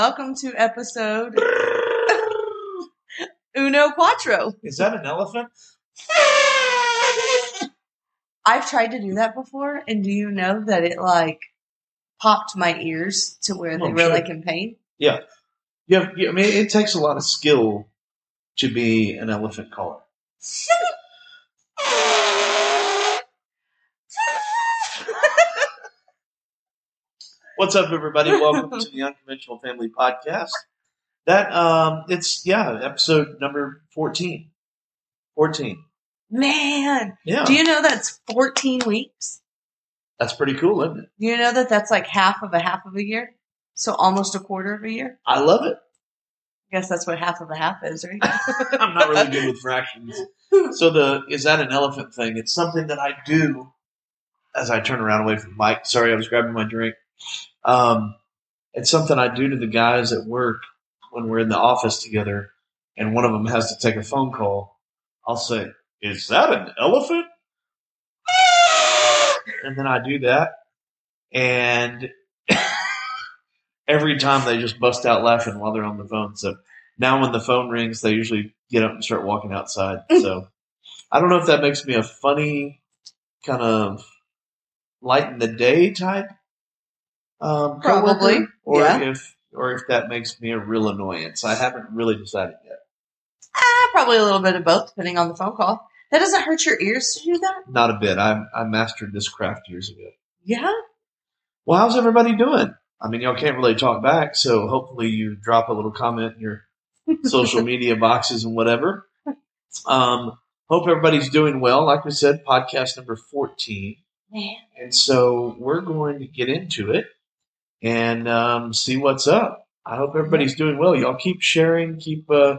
welcome to episode Uno Quattro. Is that an elephant? I've tried to do that before, and do you know that it like popped my ears to where they were sure. like in pain? Yeah. Yeah, yeah, I mean, it takes a lot of skill to be an elephant caller. What's up, everybody? Welcome to the Unconventional Family Podcast. That um, it's yeah, episode number fourteen. Fourteen. Man, Yeah, do you know that's 14 weeks? that's pretty cool, isn't it? You know that that's like half of a half of a year? So almost a quarter of a year? I love it. I guess that's what half of a half is, right? I'm not really good with fractions. So the is that an elephant thing? It's something that I do as I turn around away from Mike. Sorry, I was grabbing my drink. Um, it's something I do to the guys at work when we're in the office together, and one of them has to take a phone call. I'll say, "Is that an elephant?" And then I do that, and every time they just bust out laughing while they're on the phone. So now when the phone rings, they usually get up and start walking outside. So I don't know if that makes me a funny kind of light in the day type um, Probably, or yeah. if or if that makes me a real annoyance. I haven't really decided yet. ah, probably a little bit of both, depending on the phone call. That doesn't hurt your ears to do that? Not a bit. I I mastered this craft years ago. Yeah. Well, how's everybody doing? I mean, y'all can't really talk back, so hopefully you drop a little comment in your social media boxes and whatever. Um, hope everybody's doing well. Like we said, podcast number 14. Man. And so we're going to get into it and um, see what's up. I hope everybody's doing well. Y'all keep sharing. Keep. Uh,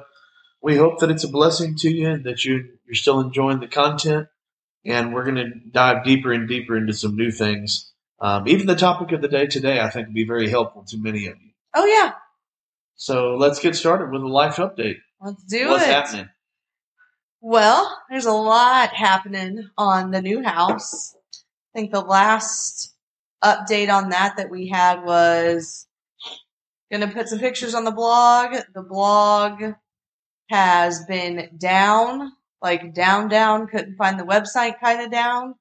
we hope that it's a blessing to you and that you you're still enjoying the content. And we're going to dive deeper and deeper into some new things. Um, even the topic of the day today, I think, will be very helpful to many of you. Oh, yeah. So let's get started with a life update. Let's do What's it. What's happening? Well, there's a lot happening on the new house. I think the last update on that that we had was going to put some pictures on the blog. The blog has been down, like down, down. Couldn't find the website kind of down.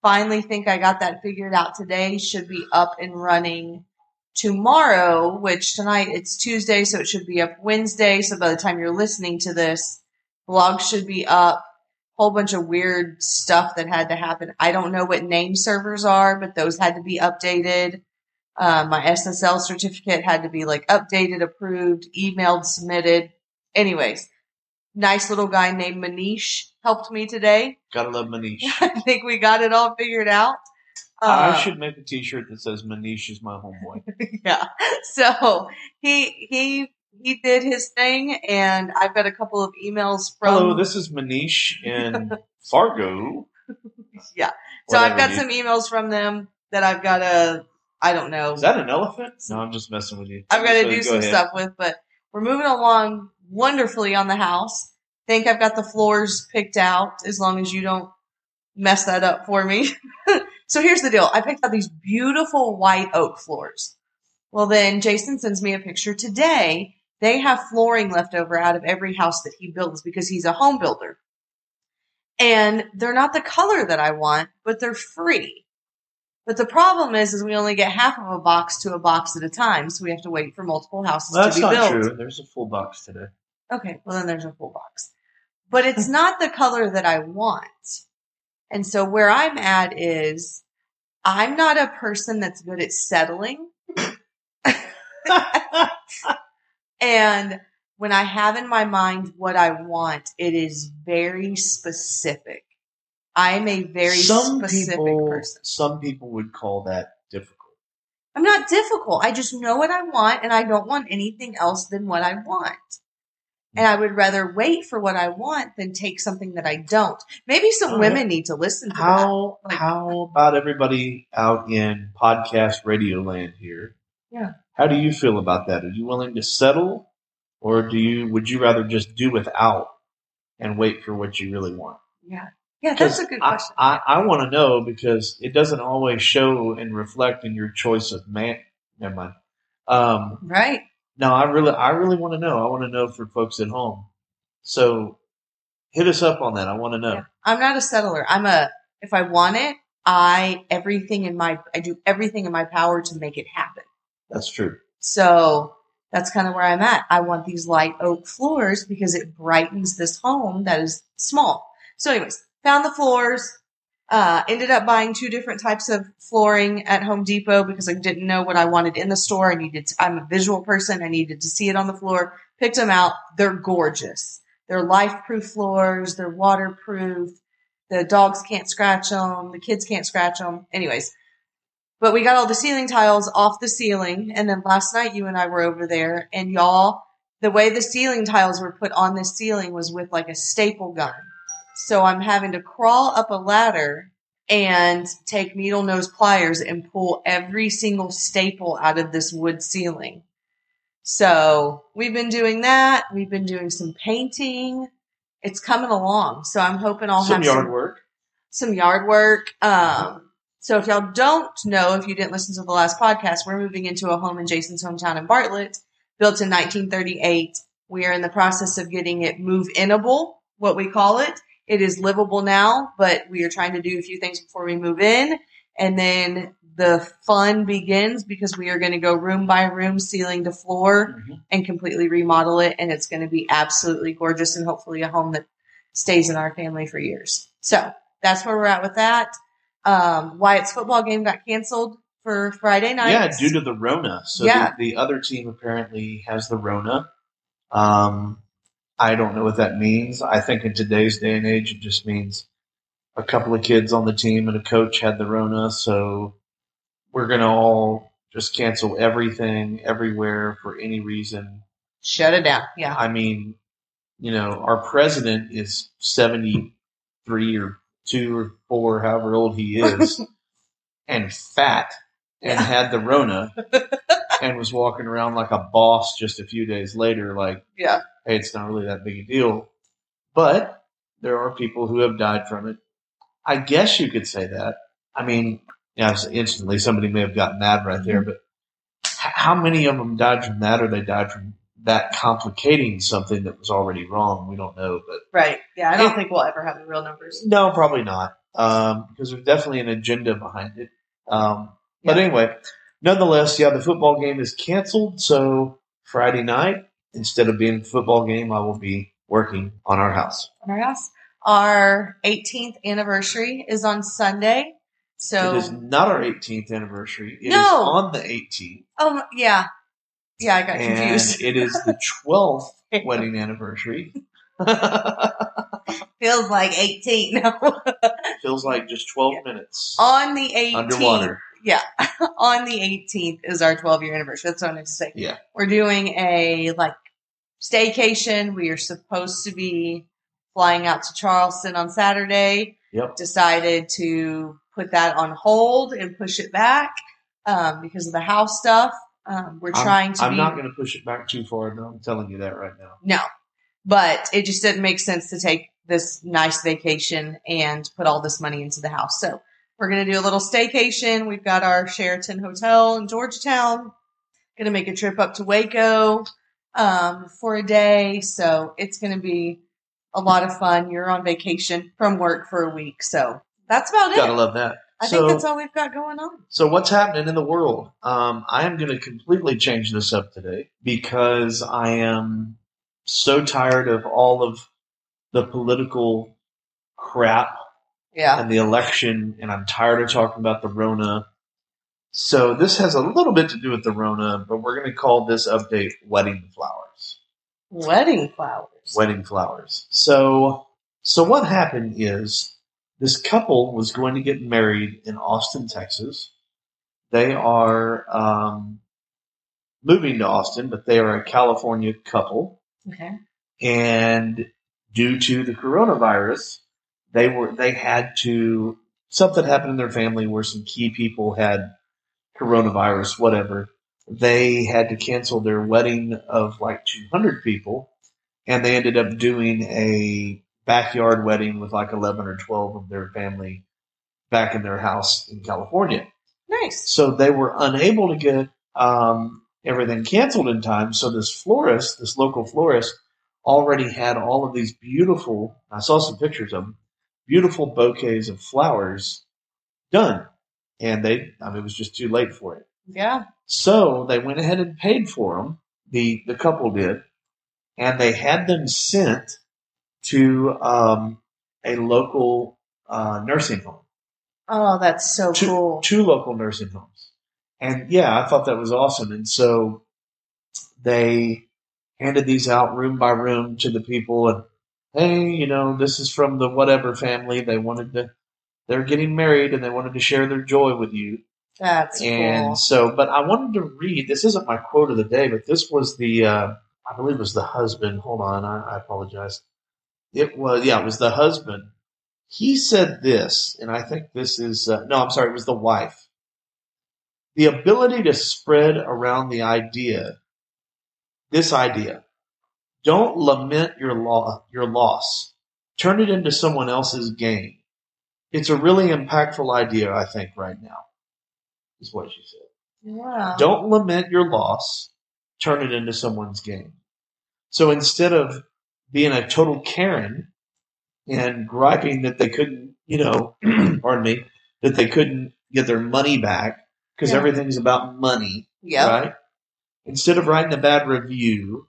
Finally think I got that figured out today. Should be up and running tomorrow, which tonight it's Tuesday, so it should be up Wednesday. So by the time you're listening to this, blog should be up. Whole bunch of weird stuff that had to happen. I don't know what name servers are, but those had to be updated. Uh, my SSL certificate had to be like updated, approved, emailed, submitted. Anyways, nice little guy named Manish helped me today. Gotta love Manish. I think we got it all figured out. I Uh, should make a T-shirt that says "Manish is my homeboy." yeah. So he he he did his thing, and I've got a couple of emails from. Hello, this is Manish in Fargo. Yeah. so I've got dude. some emails from them that I've got to. I don't know. Is that an elephant? No, I'm just messing with you. I've got to So do some ahead. stuff with, but we're moving along wonderfully on the house. Think I've got the floors picked out as long as you don't mess that up for me. so here's the deal. I picked out these beautiful white oak floors. Well, then Jason sends me a picture today. They have flooring left over out of every house that he builds because he's a home builder. And they're not the color that I want, but they're free. But the problem is, is we only get half of a box to a box at a time, so we have to wait for multiple houses That's to be not built. true. There's a full box today. Okay, well then there's a full box. But it's not the color that I want. And so where I'm at is I'm not a person that's good at settling. And when I have in my mind what I want, it is very specific. I am a very some specific people, person. some people would call that difficult. I'm not difficult. I just know what I want and I don't want anything else than what I want. And I would rather wait for what I want than take something that I don't. Maybe some women need to listen to. How Like- how about everybody out in podcast radio land here? Yeah. How do you feel about that? Are you willing to settle, or do you would you rather just do without and wait for what you really want? Yeah. Yeah, that's a good I, question. I, I want to know because it doesn't always show and reflect in your choice of man. Never mind. Um, right. No, I really, I really want to know. I want to know for folks at home. So hit us up on that. I want to know. Yeah. I'm not a settler. I'm a, if I want it, I, everything in my, I do everything in my power to make it happen. That's true. So that's kind of where I'm at. I want these light oak floors because it brightens this home that is small. So anyways, found the floors, uh, ended up buying two different types of flooring at Home Depot because I didn't know what I wanted in the store. I needed, to, I'm a visual person. I needed to see it on the floor. Picked them out. They're gorgeous. They're life proof floors. They're waterproof. The dogs can't scratch them. The kids can't scratch them. Anyways, but we got all the ceiling tiles off the ceiling. And then last night you and I were over there and y'all, the way the ceiling tiles were put on the ceiling was with like a staple gun. So I'm having to crawl up a ladder and take needle nose pliers and pull every single staple out of this wood ceiling. So we've been doing that. We've been doing some painting. It's coming along. So I'm hoping I'll Some have yard some, yard work. some yard work. Um, so if y'all don't know, if you didn't listen to the last podcast, we're moving into a home in Jason's hometown in Bartlett, built in 1938. We are in the process of getting it move-inable, what we call it. It is livable now, but we are trying to do a few things before we move in. And then the fun begins because we are going to go room by room, ceiling to floor Mhm. and completely remodel it. And it's going to be absolutely gorgeous and hopefully a home that stays in our family for years. So that's where we're at with that. Um, Wyatt's football game got canceled for Friday night. Yeah, due to the Rona. So Yeah. the, the other team apparently has the Rona. Um, I don't know what that means. I think in today's day and age, it just means a couple of kids on the team and a coach had the Rona. So we're going to all just cancel everything everywhere for any reason. shut it down. Yeah. I mean, you know, our president is 73 or two or four, however old he is, and fat and Yeah. had the Rona and was walking around like a boss just a few days later, like, Yeah. hey, it's not really that big a deal. But there are people who have died from it. I guess you could say that. I mean, yeah, instantly somebody may have gotten mad right there, mm-hmm. but how many of them died from that or they died from that complicating something that was already wrong? We don't know, but Right. Yeah. I don't It- think we'll ever have the real numbers. no, probably not. Um, because there's definitely an agenda behind it. Um, but anyway, nonetheless, yeah, the football game is canceled. So Friday night, instead of being a football game, I will be working on our house. on our house. Our 18th anniversary is on Sunday. So, it is not our 18th anniversary. It is No. on the 18th. oh yeah, yeah, I got And confused. it is the 12th wedding anniversary. Feels like 18 no. Feels like just 12 minutes on the 18th. underwater. Yeah, on the 18th is our 12 year anniversary. That's what I meant to say. Yeah. We're doing a like staycation. We are supposed to be flying out to Charleston on Saturday. Yep. Decided to put that on hold and push it back um, because of the house stuff. Um, we're I'm- trying to I'm be not going to push it back too far. No, I'm telling you that right now. no, but it just didn't make sense to take this nice vacation and put all this money into the house. So we're going to do a little staycation. We've got our Sheraton Hotel in Georgetown. Going to make a trip up to Waco um, for a day. So it's going to be a lot of fun. You're on vacation from work for a week. So that's about it. Gotta love that. I so, think that's all we've got going on. So what's happening in the world? Um, I am going to completely change this up today because I am so tired of all of the political crap Yeah. and the election, and I'm tired of talking about the Rona. So this has a little bit to do with the Rona, but we're going to call this update "Wedding Flowers." Wedding flowers. Wedding flowers. So, so what happened is this couple was going to get married in Austin, Texas. They are um, moving to Austin, but they are a California couple, Okay. and due to the coronavirus, they were they had to something happened in their family where some key people had coronavirus, whatever. They had to cancel their wedding of like 200 people, and they ended up doing a backyard wedding with like 11 or 12 of their family back in their house in California. Nice. So they were unable to get um, everything canceled in time. So this florist, this local florist, already had all of these beautiful. I saw some pictures of them, beautiful bouquets of flowers done, and they. I mean, it was just too late for it. Yeah. So they went ahead and paid for them. The the couple did, and they had them sent to um, a local uh, nursing home. Oh, that's so two, cool. two local nursing homes. And yeah, I thought that was awesome. And so they handed these out room by room to the people and hey, you know, this is from the whatever family. They wanted to they're getting married and they wanted to share their joy with you. That's And cool. so but I wanted to read this isn't my quote of the day, but this was the uh I believe it was the husband. Hold on, I, I apologize. It was yeah, it was the husband. He said this, and I think this is uh, no, I'm sorry, it was the wife. The ability to spread around the idea, this idea, don't lament your law, your loss. Turn it into someone else's gain. It's a really impactful idea, I think, right now. Is what she said. Wow. Don't lament your loss, turn it into someone's gain. So instead of being a total Karen and griping that they couldn't, you know, pardon me, that they couldn't get their money back because Yeah. everything's about money, Yep. right? Instead of writing a bad review,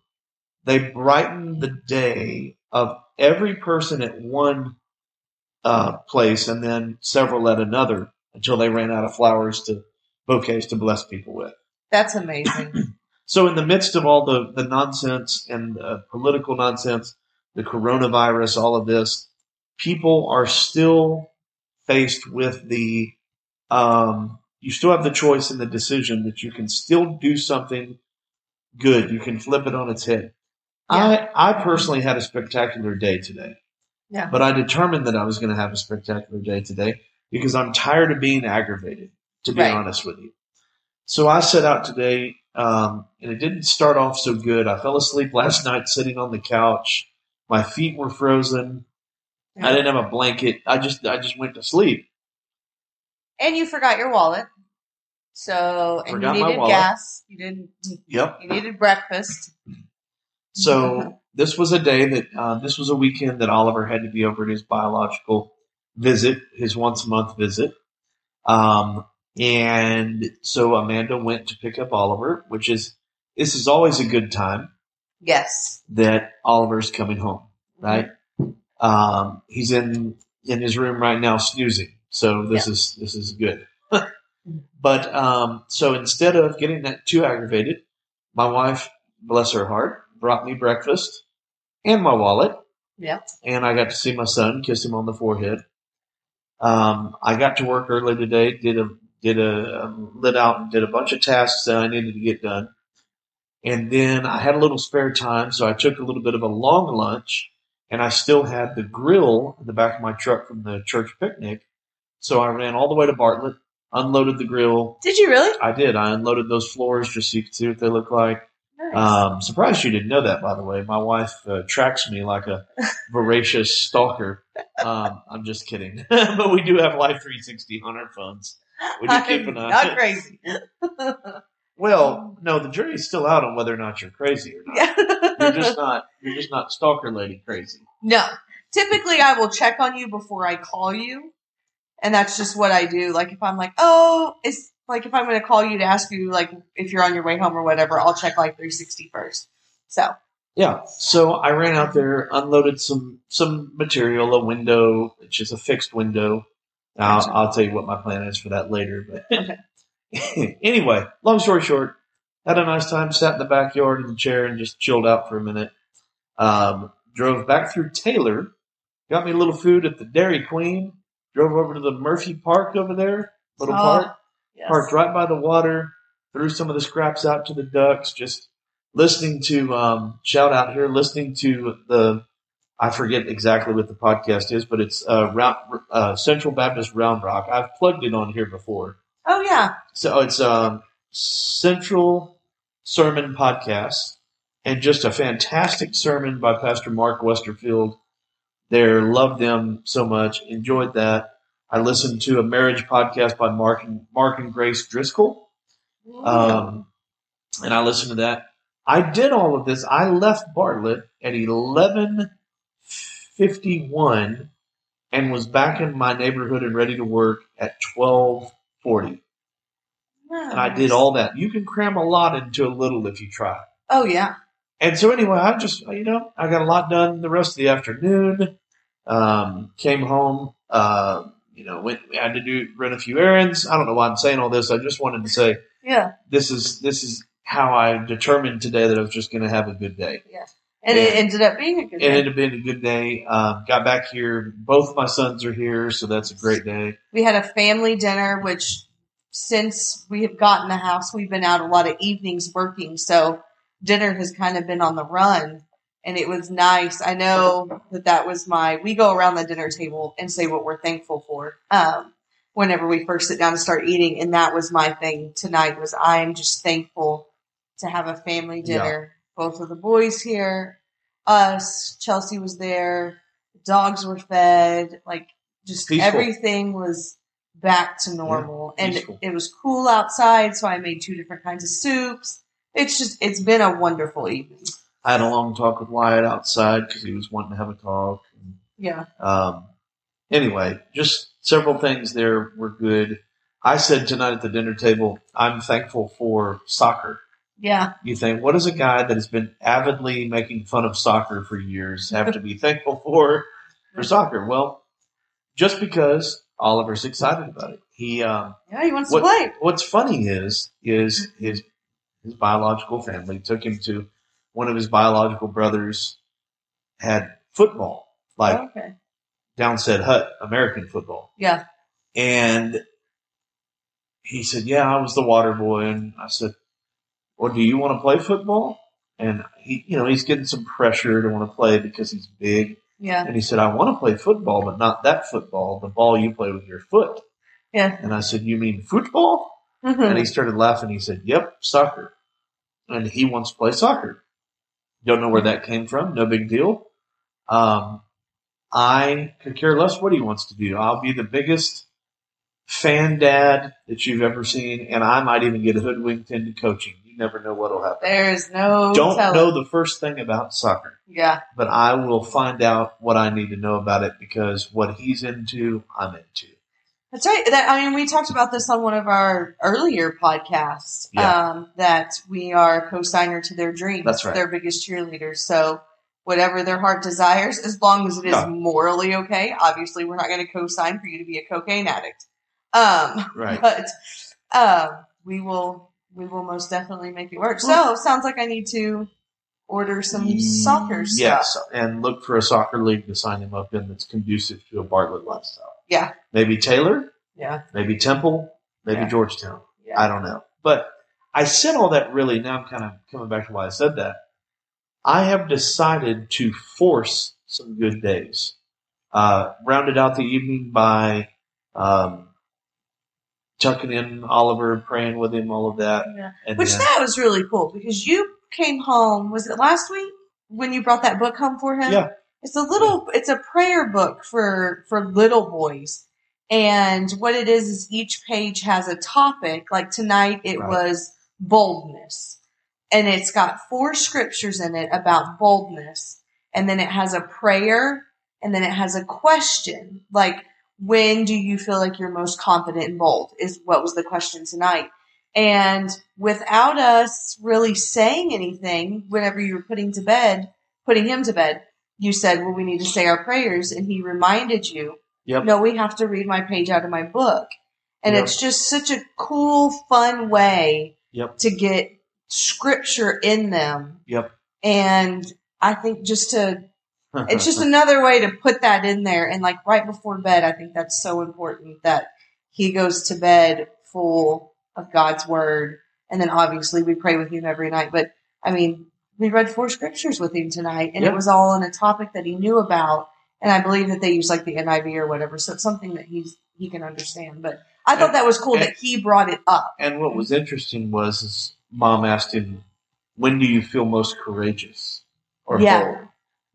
they brightened the day of every person at one uh, place and then several at another until they ran out of flowers to bouquets to bless people with. That's amazing. So, in the midst of all the, the nonsense and uh, political nonsense, the coronavirus, all of this, people are still faced with the, um, you still have the choice and the decision that you can still do something good. You can flip it on its head. I, I personally had a spectacular day today. Yeah. But I determined that I was going to have a spectacular day today because I'm tired of being aggravated, to be Right. honest with you. So I set out today, um, and it didn't start off so good. I fell asleep last night sitting on the couch. My feet were frozen. I didn't have a blanket. I just I just went to sleep. And you forgot your wallet. So and Forgot you needed gas. You didn't. Yep. You needed breakfast. So this was a day that uh, this was a weekend that Oliver had to be over at his biological visit, his once a month visit. Um, and so Amanda went to pick up Oliver, which is this is always a good time Yes. that Oliver's coming home, right? Um, he's in in his room right now snoozing, so this is this is good. but um, so instead of getting that too aggravated, my wife, bless her heart, brought me breakfast and my wallet, Yep. and I got to see my son, kiss him on the forehead. Um, I got to work early today, did a did a um, lit out and did a bunch of tasks that I needed to get done, and then I had a little spare time, so I took a little bit of a long lunch, and I still had the grill in the back of my truck from the church picnic, so I ran all the way to Bartlett, unloaded the grill. Did you really? I did. I unloaded those floors just so you could see what they look like. Nice. Um, surprised you didn't know that, by the way. My wife uh, tracks me like a voracious stalker. Um, I'm just kidding, but we do have Life 360 on our phones. We do keep an eye. not crazy. Well, no, the jury's still out on whether or not you're crazy or not. You're just not. You're just not stalker lady crazy. no. Typically, I will check on you before I call you, and that's just what I do. Like if I'm like, oh, it's like if I'm going to call you to ask you like if you're on your way home or whatever, I'll check like 360 first. So Yeah. So I ran out there, unloaded some some material, a window, which is a fixed window. I'll, I'll tell you what my plan is for that later. But Okay. anyway, long story short, had a nice time, sat in the backyard in the chair and just chilled out for a minute. Um, drove back through Taylor, got me a little food at the Dairy Queen, drove over to the Murphy Park over there, little Oh, park yes. parked right by the water, threw some of the scraps out to the ducks, just listening to um, shout out here, listening to the I forget exactly what the podcast is, but it's uh, Round, uh, Central Baptist Round Rock. I've plugged it on here before, Oh yeah. so it's um, Central Sermon Podcast, and just a fantastic sermon by Pastor Mark Westerfield. There, loved them so much, enjoyed that. I listened to a marriage podcast by Mark and Mark and Grace Driscoll. Um, and I listened to that. I did all of this. I left Bartlett at eleven fifty one, and was back in my neighborhood and ready to work at twelve forty. And I did all that. You can cram a lot into a little if you try. Oh yeah. And so anyway, I just you know I got a lot done the rest of the afternoon. Um, came home. Uh, you know, went had to do run a few errands. I don't know why I'm saying all this. I just wanted to say Yeah. this is this is how I determined today that I was just going to have a good day. And it ended up being a good It day. ended up being a good day. Um, got back here. Both my sons are here, so that's a great day. We had a family dinner, which since we have gotten the house, we've been out a lot of evenings working. So dinner has kind of been on the run and it was nice. I know that that was my, we go around the dinner table and say what we're thankful for. Um, whenever we first sit down to start eating. And that was my thing tonight was I'm just thankful to have a family dinner. Both of the boys here, us, Chelsea was there, dogs were fed, like just Peaceful. everything was back to normal. and peaceful. it was cool outside, so I made two different kinds of soups. It's just it's been a wonderful evening. I had a long talk with Wyatt outside because he was wanting to have a talk. And, Yeah. um, anyway, just several things there were good. I said tonight at the dinner table, I'm thankful for soccer. Yeah. You think, what does a guy that has been avidly making fun of soccer for years have to be thankful for for soccer? Well, just because Oliver's excited about it. He um, Yeah, he wants what, to play. What's funny is is his his biological family took him to one of his biological brothers had football, like okay. Downset Hut, American football. Yeah. And he said, Yeah, I was the water boy. And I said, Well, do you want to play football? And he, you know, he's getting some pressure to want to play because he's big. Yeah. And he said, I want to play football, but not that football, the ball you play with your foot. Yeah. And I said, You mean football? And Mhm. he started laughing. He said, Yep, soccer. And he wants to play soccer. Don't know where that came from. No big deal. Um, I could care less what he wants to do. I'll be the biggest fan dad that you've ever seen, and I might even get hoodwinked into coaching. You never know what'll happen. There's no Don't telling. know the first thing about soccer, Yeah. but I will find out what I need to know about it because what he's into, I'm into. That's right. That, I mean, we talked about this on one of our earlier podcasts. Yeah. Um, that we are co-signer to their dreams. That's right. Their biggest cheerleaders. So whatever their heart desires, as long as it is Yeah. morally okay. Obviously, we're not going to co-sign for you to be a cocaine addict. Um, Right. but um, we will. We will most definitely make it work. So sounds like I need to order some soccer stuff. Yes, and look for a soccer league to sign him up in that's conducive to a Bartlett lifestyle. Yeah. Maybe Taylor, Yeah. maybe Temple, maybe Yeah. Georgetown. Yeah. I don't know. But I said all that really, now I'm kind of coming back to why I said that. I have decided to force some good days. Uh, rounded out the evening by um, tucking in Oliver, praying with him, all of that. yeah. And Which then, that was really cool because you came home. Was it last week when you brought that book home for him? Yeah. It's a little. It's a prayer book for for little boys, and what it is is each page has a topic. Like tonight, it Right. was boldness, and it's got four scriptures in it about boldness, and then it has a prayer, and then it has a question like. When do you feel like you're most confident and bold? Is what was the question tonight. And without us really saying anything, whenever you were putting to bed, putting him to bed, you said, well, we need to say our prayers. And he reminded you, Yep. no, we have to read my page out of my book. And Yep. it's just such a cool, fun way Yep. to get scripture in them. Yep. And I think just to, it's just another way to put that in there. And like right before bed, I think that's so important that he goes to bed full of God's word. And then obviously we pray with him every night. But I mean, we read four scriptures with him tonight and Yeah. it was all on a topic that he knew about. And I believe that they use like the NIV or whatever. So it's something that he's, he can understand. But I thought And- that was cool and- that he brought it up. And what was interesting was mom asked him, "When do you feel most courageous or Yeah. bold?"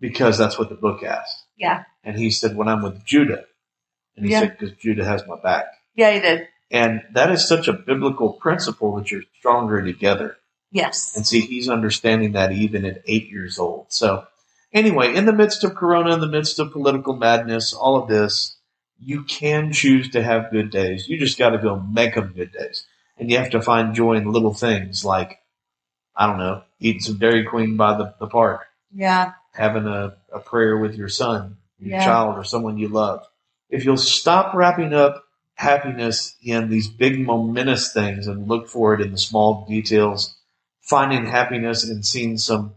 Because that's what the book asked. Yeah. And he said, "When I'm with Judah," and he Yeah. said, "Because Judah has my back." Yeah, he did. And that is such a biblical principle that you're stronger together. Yes. And see, he's understanding that even at eight years old. So, anyway, in the midst of Corona, in the midst of political madness, all of this, you can choose to have good days. You just got to go make them good days. And you have to find joy in little things like, I don't know, eating some Dairy Queen by the, the park, Yeah. having a, a prayer with your son, your Yeah. child, or someone you love. If you'll stop wrapping up happiness in these big momentous things and look for it in the small details, finding happiness in seeing some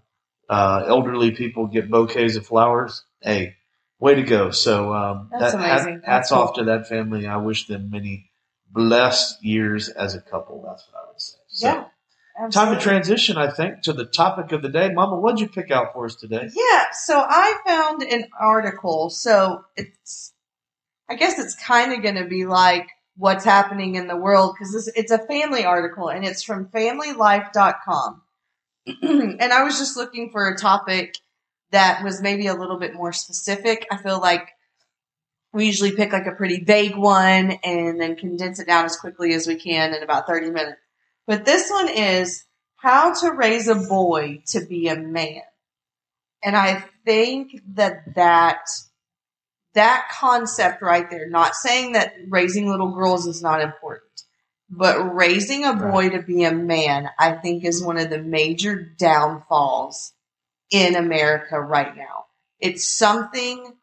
uh, elderly people get bouquets of flowers, hey, way to go. So um, That's that, hat- amazing. hats That's off cool. to that family. I wish them many blessed years as a couple. That's what I would say. So, Yeah. Time to transition, I think, to the topic of the day. Mama, what'd you pick out for us today? Yeah, so I found an article. So it's, I guess it's kind of going to be like what's happening in the world because it's a family article and it's from familylife.com. and I was just looking for a topic that was maybe a little bit more specific. I feel like we usually pick like a pretty vague one and then condense it down as quickly as we can in about 30 minutes. But this one is how to raise a boy to be a man. And I think that that that concept right there, not saying that raising little girls is not important, but raising a boy to be a man, I think is one of the major downfalls in America right now. It's something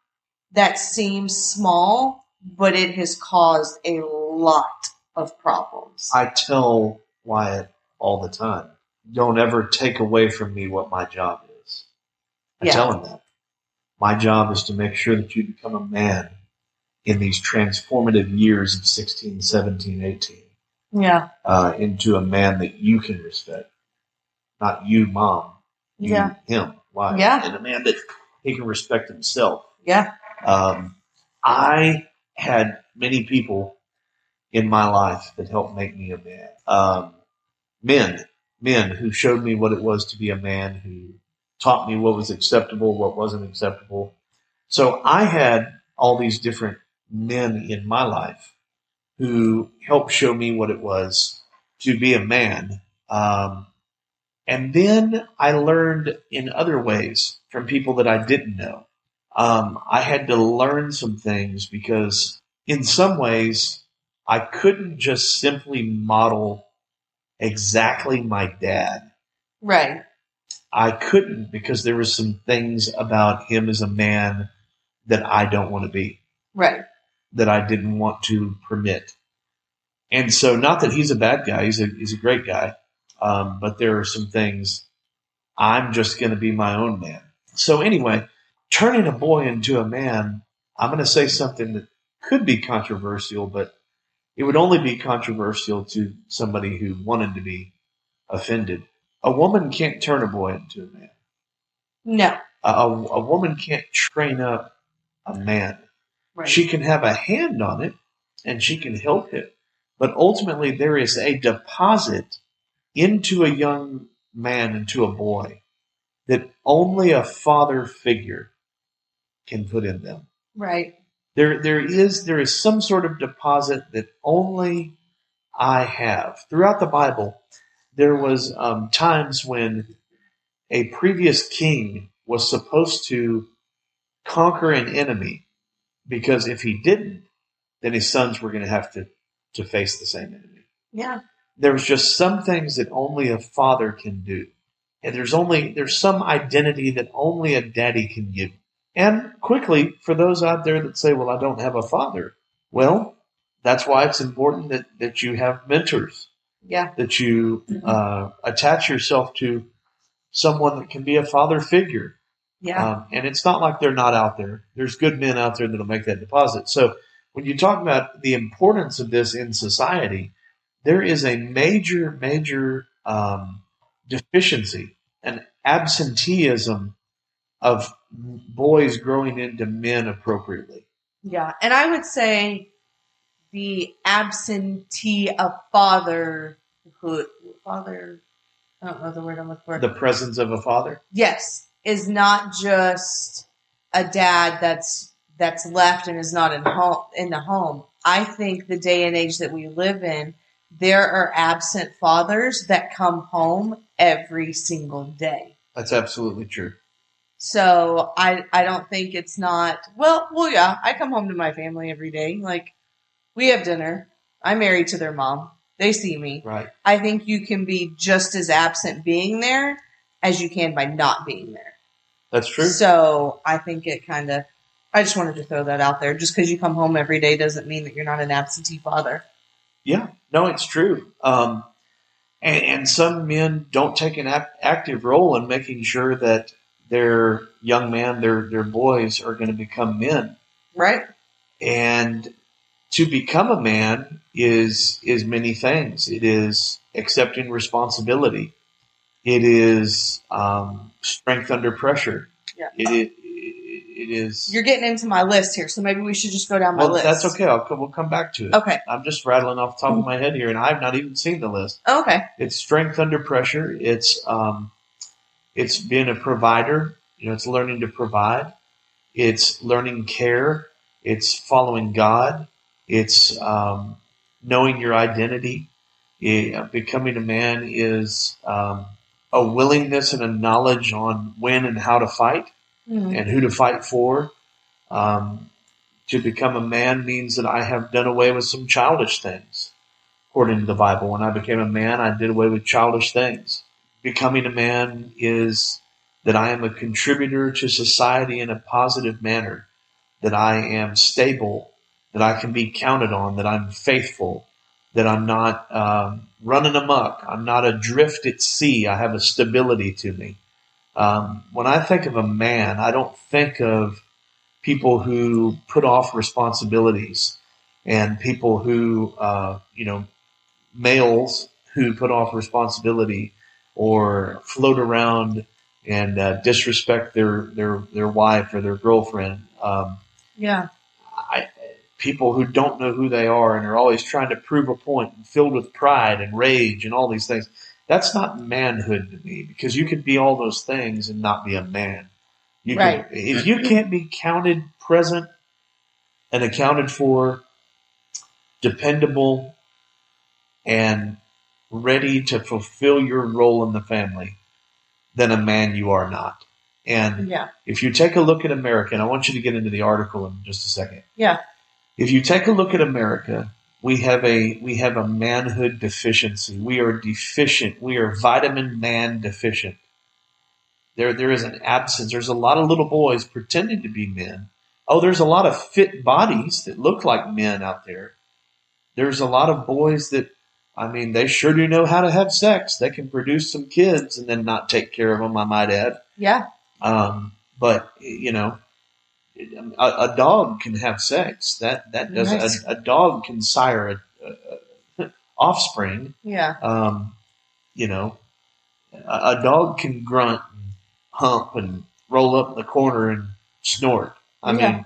that seems small, but it has caused a lot of problems. I tell Wyatt all the time, don't ever take away from me what my job is. I Yeah. tell him that. My job is to make sure that you become a man in these transformative years of 16, 17, 18, yeah. uh, into a man that you can respect. Not you, mom. You, Yeah. him, Wyatt. Yeah. And a man that he can respect himself. Yeah. Um, I had many people in my life that helped make me a man. Um, men, men who showed me what it was to be a man, who taught me what was acceptable, what wasn't acceptable. So I had all these different men in my life who helped show me what it was to be a man. Um, and then I learned in other ways from people that I didn't know. Um, I had to learn some things because, in some ways, I couldn't just simply model exactly my dad. Right. I couldn't because there were some things about him as a man that I don't want to be, Right. that I didn't want to permit. And so, not that he's a bad guy, he's a, he's a great guy, um, but there are some things I'm just going to be my own man. So, anyway, turning a boy into a man, I'm going to say something that could be controversial, but it would only be controversial to somebody who wanted to be offended. A woman can't turn a boy into a man. No. A, a, woman can't train up a man. Right. She can have a hand on it and she can help him. But ultimately, there is a deposit into a young man, into a boy, that only a father figure can put in them. right. There, there is there is some sort of deposit that only I have. Throughout the Bible, there was um, times when a previous king was supposed to conquer an enemy because if he didn't, then his sons were going to have to to face the same enemy. Yeah. There's just some things that only a father can do, and there's only there's some identity that only a daddy can give. And quickly, for those out there that say, "Well, I don't have a father," well, that's why it's important that that you have mentors Yeah. that you uh, attach yourself to someone that can be a father figure. Yeah. Um, and it's not like they're not out there. There's good men out there that'll make that deposit. So when you talk about the importance of this in society, there is a major, major um, deficiency, an absenteeism of boys growing into men appropriately. Yeah, and I would say the absentee of father who father I don't know the word I'm looking for. The presence of a father. yes, is not just a dad that's that's left and is not in home in the home. I think the day and age that we live in, there are absent fathers that come home every single day. That's absolutely true. So I I don't think it's not well well yeah, I come home to my family every day. Like we have dinner. I'm married to their mom. They see me. Right. I think you can be just as absent being there as you can by not being there. That's true. So I think it kind of I just wanted to throw that out there. Just because you come home every day doesn't mean that you're not an absentee father. Yeah, no, it's true. Um, and, and some men don't take an ap- active role in making sure that their young man, their their boys, are going to become men. Right? And to become a man is is many things. It is accepting responsibility. It is um, strength under pressure. Yeah. It, it, it is. You're getting into my list here, so maybe we should just go down my well, list. that's okay. I'll we'll come back to it. Okay. I'm just rattling off the top of my head here, and I've not even seen the list. Okay. It's strength under pressure. It's um, it's being a provider. You know, it's learning to provide. It's learning care. It's following God. It's um, knowing your identity. It- becoming a man is um, a willingness and a knowledge on when and how to fight Mhm. and who to fight for. Um, to become a man means that I have done away with some childish things, according to the Bible. When I became a man, I did away with childish things. Becoming a man is that I am a contributor to society in a positive manner, that I am stable, that I can be counted on, that I'm faithful, that I'm not um, running amok, I'm not adrift at sea, I have a stability to me. Um, when I think of a man, I don't think of people who put off responsibilities and people who, uh, you know, males who put off responsibility or float around and uh, disrespect their, their, their wife or their girlfriend. Um, Yeah. I, people who don't know who they are and are always trying to prove a point and filled with pride and rage and all these things. That's not manhood to me because you could be all those things and not be a man. You Right. can, if you can't be counted present and accounted for, dependable, and ready to fulfill your role in the family, than a man you are not. And Yeah. if you take a look at America, and I want you to get into the article in just a second. Yeah. If you take a look at America, we have a we have a manhood deficiency. We are deficient. We are vitamin man deficient. There there is an absence. There's a lot of little boys pretending to be men. Oh, there's a lot of fit bodies that look like men out there. There's a lot of boys that I mean, they sure do know how to have sex. They can produce some kids and then not take care of them, I might add. Yeah. Um, but you know, a, a dog can have sex. That that does Nice. a, a dog can sire a, a, offspring. Yeah. Um, you know, a, a dog can grunt and hump and roll up in the corner and snort. I Yeah. mean,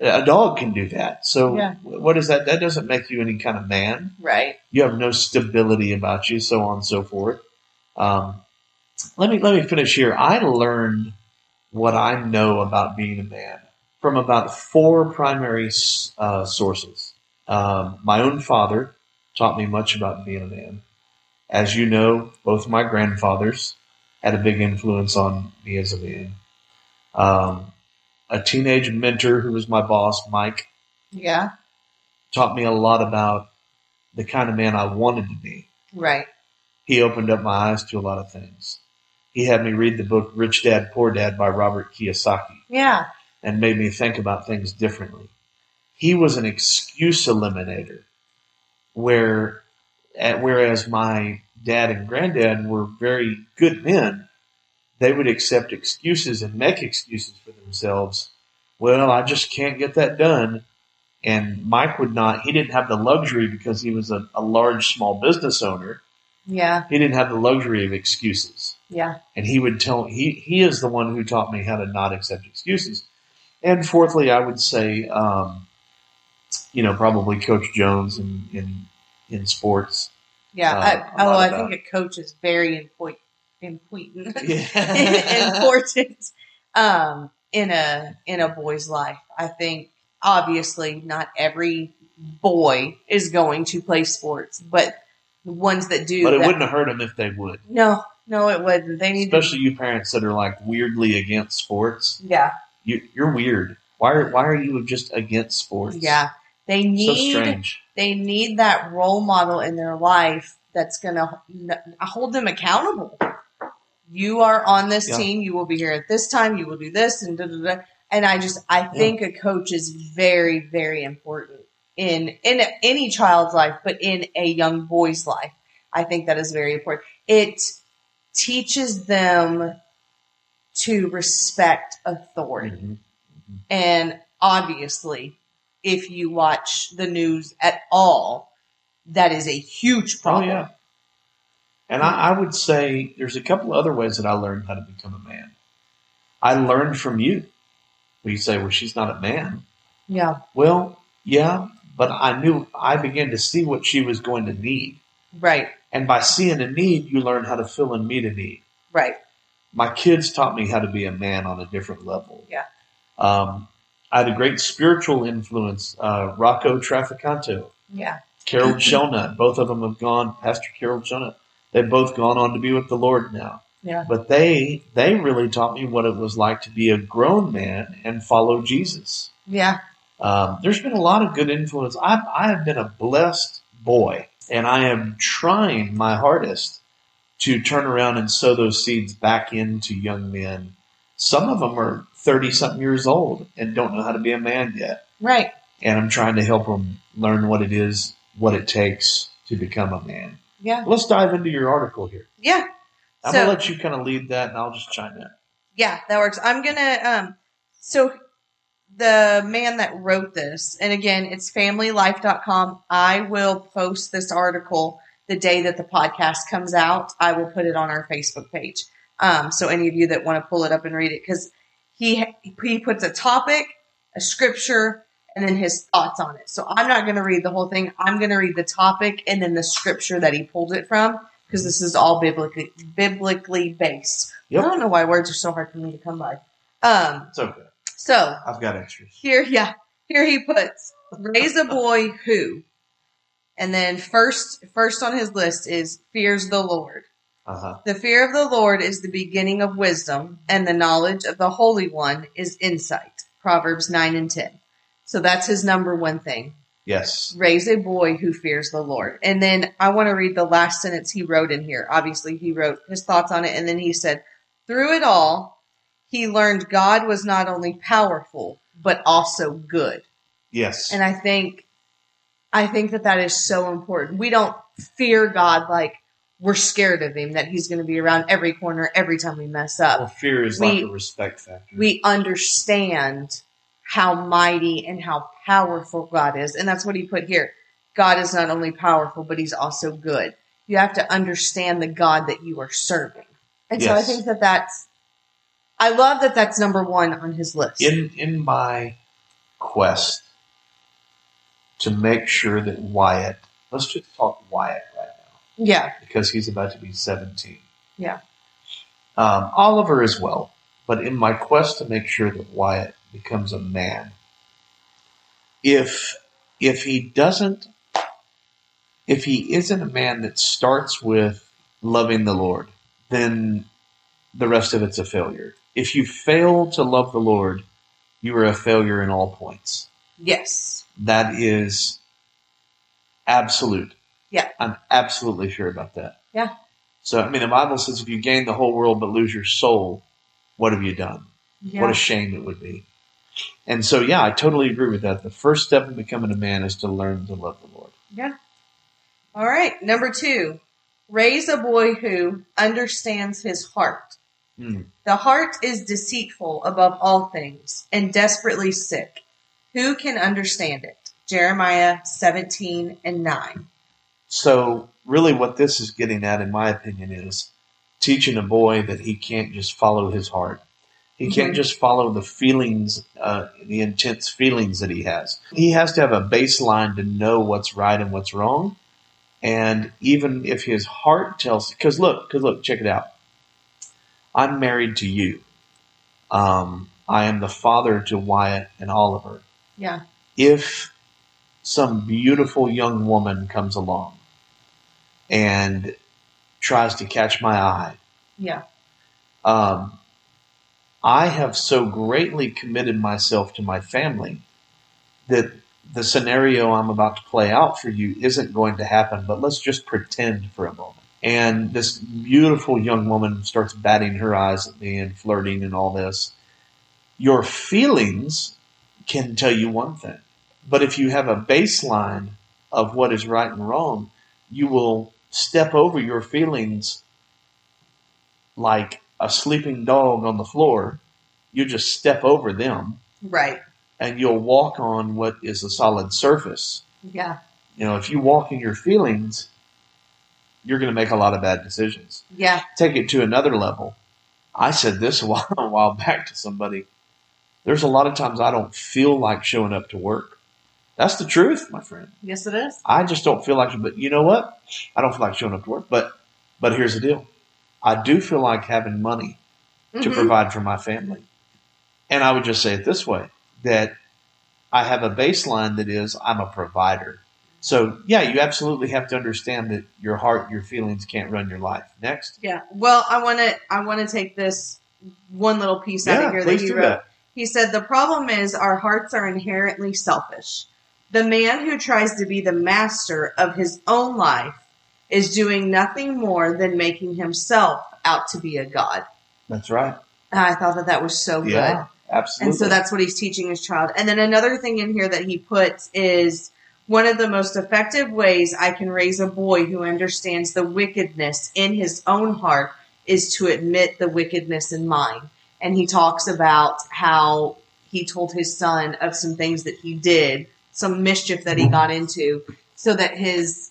a dog can do that. So Yeah. what is that? That doesn't make you any kind of man Right. you have no stability about you, so on and so forth. Um, let me let me finish here. I learned what I know about being a man from about four primary uh, sources. Um, my own father taught me much about being a man. As you know, both my grandfathers had a big influence on me as a man. Um, a teenage mentor who was my boss, Mike, Yeah. taught me a lot about the kind of man I wanted to be. Right. He opened up my eyes to a lot of things. He had me read the book Rich Dad Poor Dad by Robert Kiyosaki Yeah. and made me think about things differently. He was an excuse eliminator, where, at, whereas my dad and granddad were very good men, they would accept excuses and make excuses for themselves. Well, I just can't get that done. And Mike would not, he didn't have the luxury because he was a, a large small business owner. Yeah. He didn't have the luxury of excuses Yeah. and he would tell he he is the one who taught me how to not accept excuses. And fourthly, I would say, um, you know, probably Coach Jones in in, in sports. Yeah. Uh, I, although I think a coach is very important, important, Yeah. important um, in a in a boy's life. I think obviously not every boy is going to play sports, but the ones that do. But it that- wouldn't have hurt them if they would. No, no, it wouldn't. They need. To, Especially you parents that are like weirdly against sports. yeah, You, you're weird. Why are why are you just against sports? yeah. They so need. strange. they need that role model in their life that's going to hold them accountable. You are on this Yeah. team. You will be here at this time. You will do this and da da da. And I just I think a coach is very very important in in any child's life, but in a young boy's life, I think that is very important. It teaches them to respect authority. Mhm. And obviously, if you watch the news at all, that is a huge Oh problem. yeah. And I, I would say there's a couple other ways that I learned how to become a man. I learned from you. Well, you say, well, she's not a man. Yeah, Well, yeah, but I knew I began to see what she was going to need. right, And by seeing a need, you learn how to fill and meet a need. right. My kids taught me how to be a man on a different level. Yeah. Um, I had a great spiritual influence, uh, Rocco Traficanto, Yeah, Carol Shelnut. Both of them have gone, Pastor Carol Shelnut. They've both gone on to be with the Lord now. yeah, But they they really taught me what it was like to be a grown man and follow Jesus. yeah, Um, there's been a lot of good influence. I've, I have been a blessed boy, and I am trying my hardest to turn around and sow those seeds back into young men. Some of them are 30 something years old and don't know how to be a man yet. right. And I'm trying to help them learn what it is, what it takes to become a man. Yeah, Let's dive into your article here. yeah, I'm So- to let you kind of lead that, and I'll just chime in. yeah. That works. I'm gonna. Um, so the man that wrote this, and again, it's familylife.com. I will post this article the day that the podcast comes out. I will put it on our Facebook page. Um, so any of you that want to pull it up and read it, because he he puts a topic, a scripture, and then his thoughts on it. So I'm not going to read the whole thing. I'm going to read the topic and then the scripture that he pulled it from, because this is all biblically biblically based. Yep. I don't know why words are so hard for me to come by. Um, It's okay. so I've got extras. here, yeah, here he puts raise a boy who, and then first, first on his list is fears the Lord. Uh huh. The fear of the Lord is the beginning of wisdom, and the knowledge of the Holy One is insight. Proverbs 9 and 10. So that's his number one thing. Yes. Raise a boy who fears the Lord. And then I want to read the last sentence he wrote in here. Obviously, he wrote his thoughts on it, and then he said, Through it all, he learned God was not only powerful, but also good. Yes. And I think, I think that that is so important. We don't fear God like we're scared of him, that he's going to be around every corner every time we mess up. well, fear is we- like a respect factor. We understand how mighty and how powerful God is. And that's what he put here. God is not only powerful, but he's also good. You have to understand the God that you are serving. And so I think that that's, I love that that's number one on his list. in in my quest to make sure that Wyatt, let's just talk Wyatt right now yeah. because he's about to be 17. Yeah. Um, Oliver as well, but in my quest to make sure that Wyatt becomes a man, if if he doesn't, if he isn't a man that starts with loving the Lord, then the rest of it's a failure. If you fail to love the Lord, you are a failure in all points. Yes. That is absolute. Yeah. I'm absolutely sure about that. Yeah. So, I mean, the Bible says if you gain the whole world but lose your soul, what have you done? Yeah. What a shame it would be. And so, yeah, I totally agree with that. The first step in becoming a man is to learn to love the Lord. Yeah. All right. Number two, raise a boy who understands his heart. Hmm. The heart is deceitful above all things and desperately sick. Who can understand it? Jeremiah 17 and 9. So, really, what this is getting at, in my opinion, is teaching a boy that he can't just follow his heart. He can't Mhm. just follow the feelings, uh, the intense feelings that he has. He has to have a baseline to know what's right and what's wrong. And even if his heart tells, because look, because look, check it out. I'm married to you. Um, I am the father to Wyatt and Oliver. Yeah. If some beautiful young woman comes along and tries to catch my eye. Yeah. Um, I have so greatly committed myself to my family that the scenario I'm about to play out for you isn't going to happen, but let's just pretend for a moment. And this beautiful young woman starts batting her eyes at me and flirting and all this. Your feelings can tell you one thing. But if you have a baseline of what is right and wrong, you will step over your feelings like a sleeping dog on the floor. You just step over them Right. and you'll walk on what is a solid surface. Yeah. You know, if you walk in your feelings, you're going to make a lot of bad decisions. Yeah. Take it to another level. I said this a while, a while back to somebody. There's a lot of times I don't feel like showing up to work. That's the truth, my friend. Yes, it is. I just don't feel like, but you know what? I don't feel like showing up to work. But, but here's the deal. I do feel like having money to Mhm. provide for my family. And I would just say it this way that I have a baseline that is I'm a provider. So, yeah, you absolutely have to understand that your heart, your feelings can't run your life. Next. Yeah. Well, I want to. I want to take this one little piece out of here that he wrote. that. He said the problem is our hearts are inherently selfish. The man who tries to be the master of his own life is doing nothing more than making himself out to be a god. That's right. And I thought that that was so good. Yeah, absolutely. And so that's what he's teaching his child. And then another thing in here that he puts is one of the most effective ways I can raise a boy who understands the wickedness in his own heart is to admit the wickedness in mine. And he talks about how he told his son of some things that he did, some mischief that he got into, so that his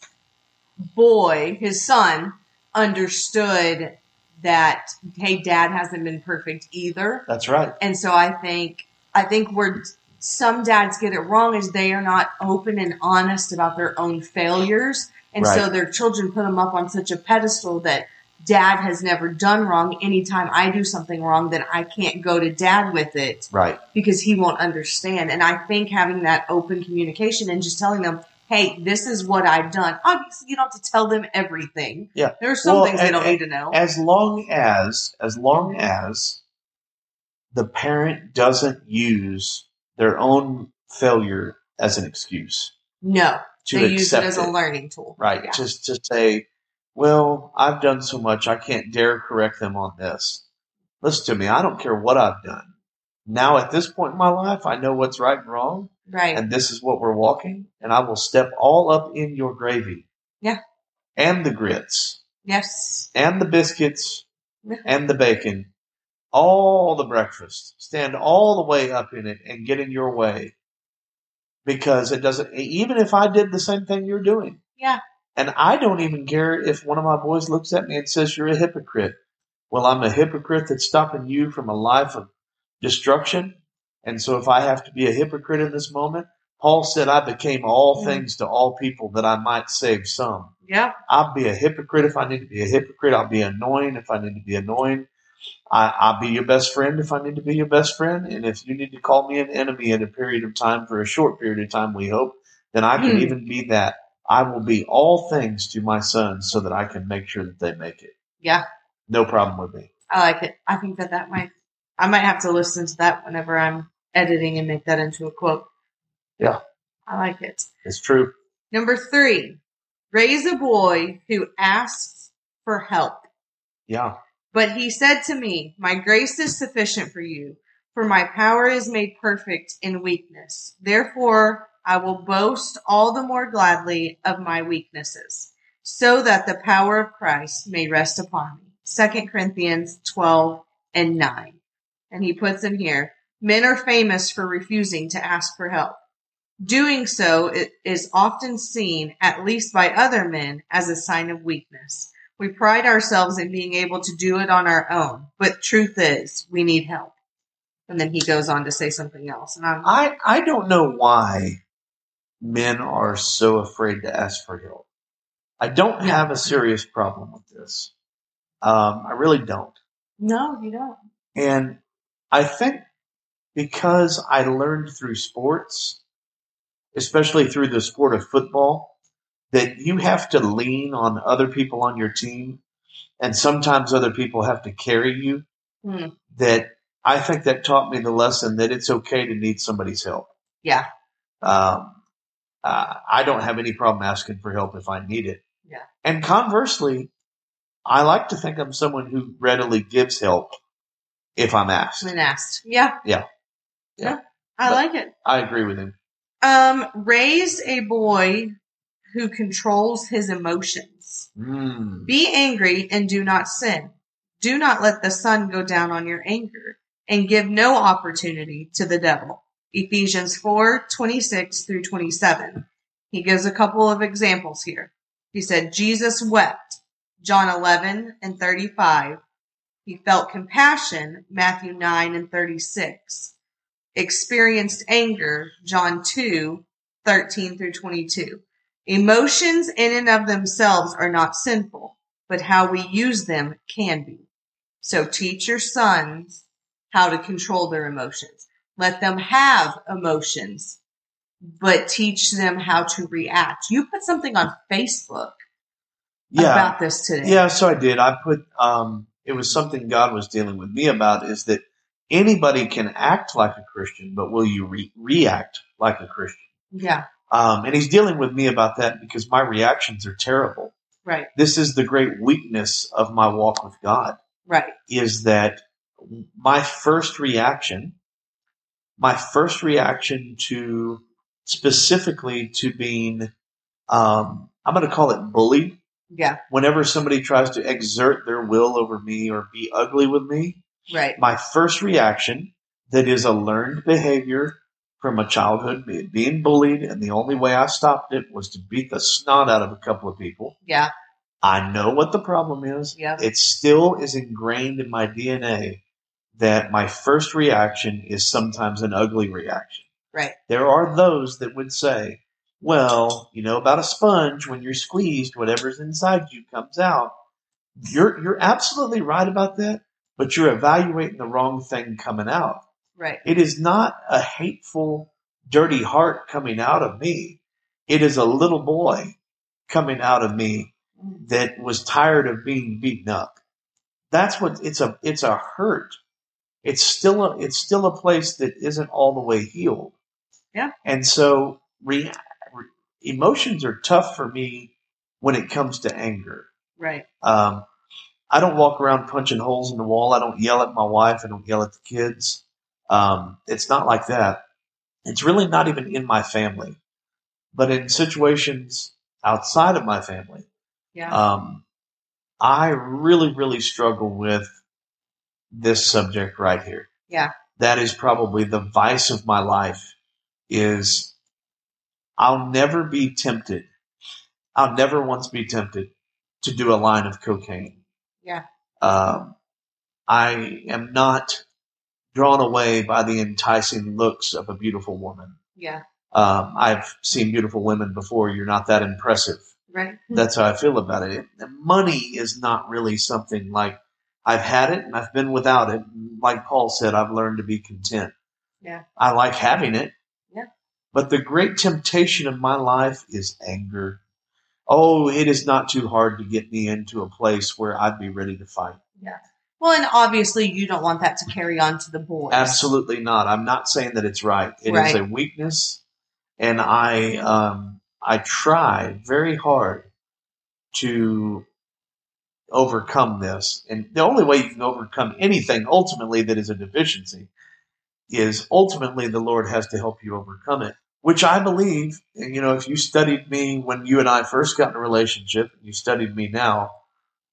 boy, his son, understood that, hey, dad hasn't been perfect either. That's right. And so I think I think where some dads get it wrong is they are not open and honest about their own failures, and so their children put them up on such a pedestal that dad has never done wrong. Anytime I do something wrong, then I can't go to dad with it Right. because he won't understand. And I think having that open communication and just telling them, "Hey, this is what I've done." Obviously, you don't have to tell them everything. Yeah. there are some Well, things they don't need to know. As long as, as long mm-hmm. as the parent doesn't use their own failure as an excuse no, to they use it as a learning tool. Right. Yeah. Just to say, well, I've done so much, I can't dare correct them on this. Listen to me, I don't care what I've done. Now, at this point in my life, I know what's right and wrong, Right. and this is what we're walking, and I will step all up in your gravy. Yeah. And the grits, yes. and the biscuits, Yeah. and the bacon, all the breakfast. Stand all the way up in it and get in your way. Because it doesn't, even if I did the same thing you're doing. Yeah. And I don't even care if one of my boys looks at me and says, You're a hypocrite. Well, I'm a hypocrite that's stopping you from a life of destruction. And so if I have to be a hypocrite in this moment, Paul said, I became all Mm. things to all people that I might save some. Yeah. I'll be a hypocrite if I need to be a hypocrite. I'll be annoying if I need to be annoying. I, I'll be your best friend if I need to be your best friend. And if you need to call me an enemy in a period of time for a short period of time, we hope, then I can Hmm. even be that. I will be all things to my sons so that I can make sure that they make it. Yeah. No problem with me. I like it. I think that that might, I might have to listen to that whenever I'm editing and make that into a quote. Yeah. I like it. It's true. Number three, raise a boy who asks for help. Yeah. But he said to me, My grace is sufficient for you, for my power is made perfect in weakness. Therefore, I will boast all the more gladly of my weaknesses, so that the power of Christ may rest upon me. 2 Corinthians 12 and 9. And he puts in here, men are famous for refusing to ask for help. Doing so is often seen, at least by other men, as a sign of weakness. We pride ourselves in being able to do it on our own, but truth is, we need help. And then he goes on to say something else. And I'm, I, I don't know why men are so afraid to ask for help. I don't have a serious problem with this. Um, I really don't. no, you don't. And I think because I learned through sports, especially through the sport of football, that you have to lean on other people on your team, and sometimes other people have to carry you. Hmm. That I think that taught me the lesson that it's okay to need somebody's help. Yeah. Um, uh, I don't have any problem asking for help if I need it. Yeah. And conversely, I like to think I'm someone who readily gives help if I'm asked. When asked. Yeah. Yeah. Yeah. I But- like it. I agree with him. Um, raise a boy who controls his emotions. Mm. Be angry and do not sin. Do not let the sun go down on your anger and give no opportunity to the devil. Ephesians 4, 26 through 27. He gives a couple of examples here. He said, Jesus wept, John 11 and 35. He felt compassion, Matthew 9 and 36. Experienced anger, John 2, 13 through 22. Emotions in and of themselves are not sinful, but how we use them can be. So teach your sons how to control their emotions. Let them have emotions, but teach them how to react. You put something on Facebook Yeah. about this today. Yeah, so I did. I put um it was something God was dealing with me about is that anybody can act like a Christian, but will you re- react like a Christian? Yeah. Um, and he's dealing with me about that because my reactions are terrible. Right. This is the great weakness of my walk with God Right. is that my first reaction, my first reaction to specifically to being, um, I'm going to call it bullied Yeah. whenever somebody tries to exert their will over me or be ugly with me, Right. my first reaction that is a learned behavior from a childhood, being bullied, and the only way I stopped it was to beat the snot out of a couple of people. Yeah. I know what the problem is. Yep. It still is ingrained in my DNA that my first reaction is sometimes an ugly reaction. Right. There are those that would say, well, you know about a sponge when you're squeezed, whatever's inside you comes out. You're you're absolutely right about that, but you're evaluating the wrong thing coming out. Right. It is not a hateful, dirty heart coming out of me. It is a little boy coming out of me that was tired of being beaten up. That's what it's a it's a hurt. It's still a it's still a place that isn't all the way healed. Yeah. And so re, re, emotions are tough for me when it comes to anger. Right. Um, I don't walk around punching holes in the wall. I don't yell at my wife. I don't yell at the kids. Um, it's not like that. It's really not even in my family. But in situations outside of my family, Yeah. um, I really, really struggle with this subject right here. Yeah. That is probably the vice of my life is I'll never be tempted. I'll never once be tempted to do a line of cocaine. Yeah. Um, I am not drawn away by the enticing looks of a beautiful woman. yeah. Um, I've seen beautiful women before. You're not that impressive Right. that's how I feel about it. Money is not really something like I've had it and I've been without it. Like Paul said, I've learned to be content. Yeah. I like having it. Yeah. But the great temptation of my life is anger. Oh, it is not too hard to get me into a place where I'd be ready to fight. Yeah. Well, and obviously you don't want that to carry on to the boys. Absolutely not. I'm not saying that it's right. It is Right. a weakness, and I um, I try very hard to overcome this. And the only way you can overcome anything ultimately that is a deficiency is ultimately the Lord has to help you overcome it. Which I believe, you know, if you studied me when you and I first got in a relationship, and you studied me now,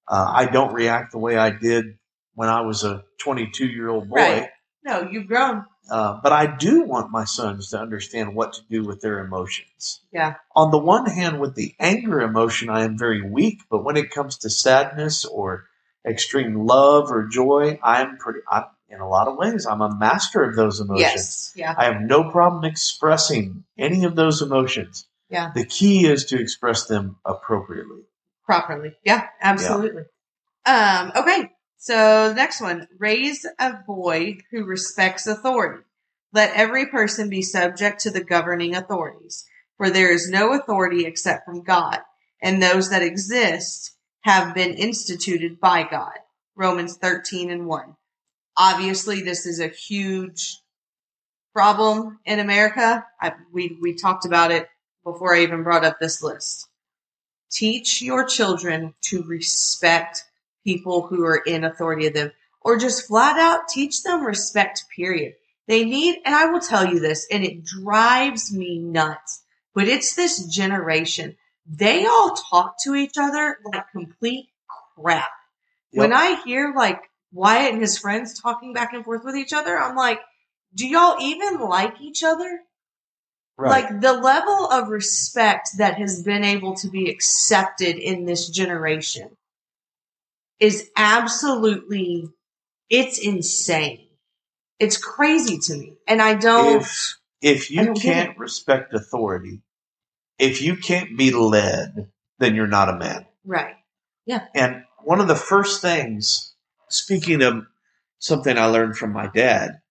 uh, I don't react the way I did when I was a 22 year old boy. Right. No, you've grown. Uh, but I do want my sons to understand what to do with their emotions. Yeah. On the one hand, with the anger emotion, I am very weak, but when it comes to sadness or extreme love or joy, I'm pretty, I'm, in a lot of ways, I'm a master of those emotions. Yes. Yeah. I have no problem expressing any of those emotions. Yeah. The key is to express them appropriately. Properly. Yeah. Absolutely. Um, okay. So the next one, raise a boy who respects authority. Let every person be subject to the governing authorities. For there is no authority except from God, and those that exist have been instituted by God. Romans 13 and 1. Obviously, this is a huge problem in America. I, we, we talked about it before I even brought up this list. Teach your children to respect people who are in authority of them, or just flat out teach them respect, period. They need, and I will tell you this, and it drives me nuts, but it's this generation. They all talk to each other like complete crap. When I hear like Wyatt and his friends talking back and forth with each other, I'm like, do y'all even like each other? Right. Like the level of respect that has been able to be accepted in this generation is absolutely, it's insane. It's crazy to me. And I don't, if if you don't can't respect authority, if you can't be led, then you're not a man. right. Yeah. And one of the first things, speaking of something I learned from my dad,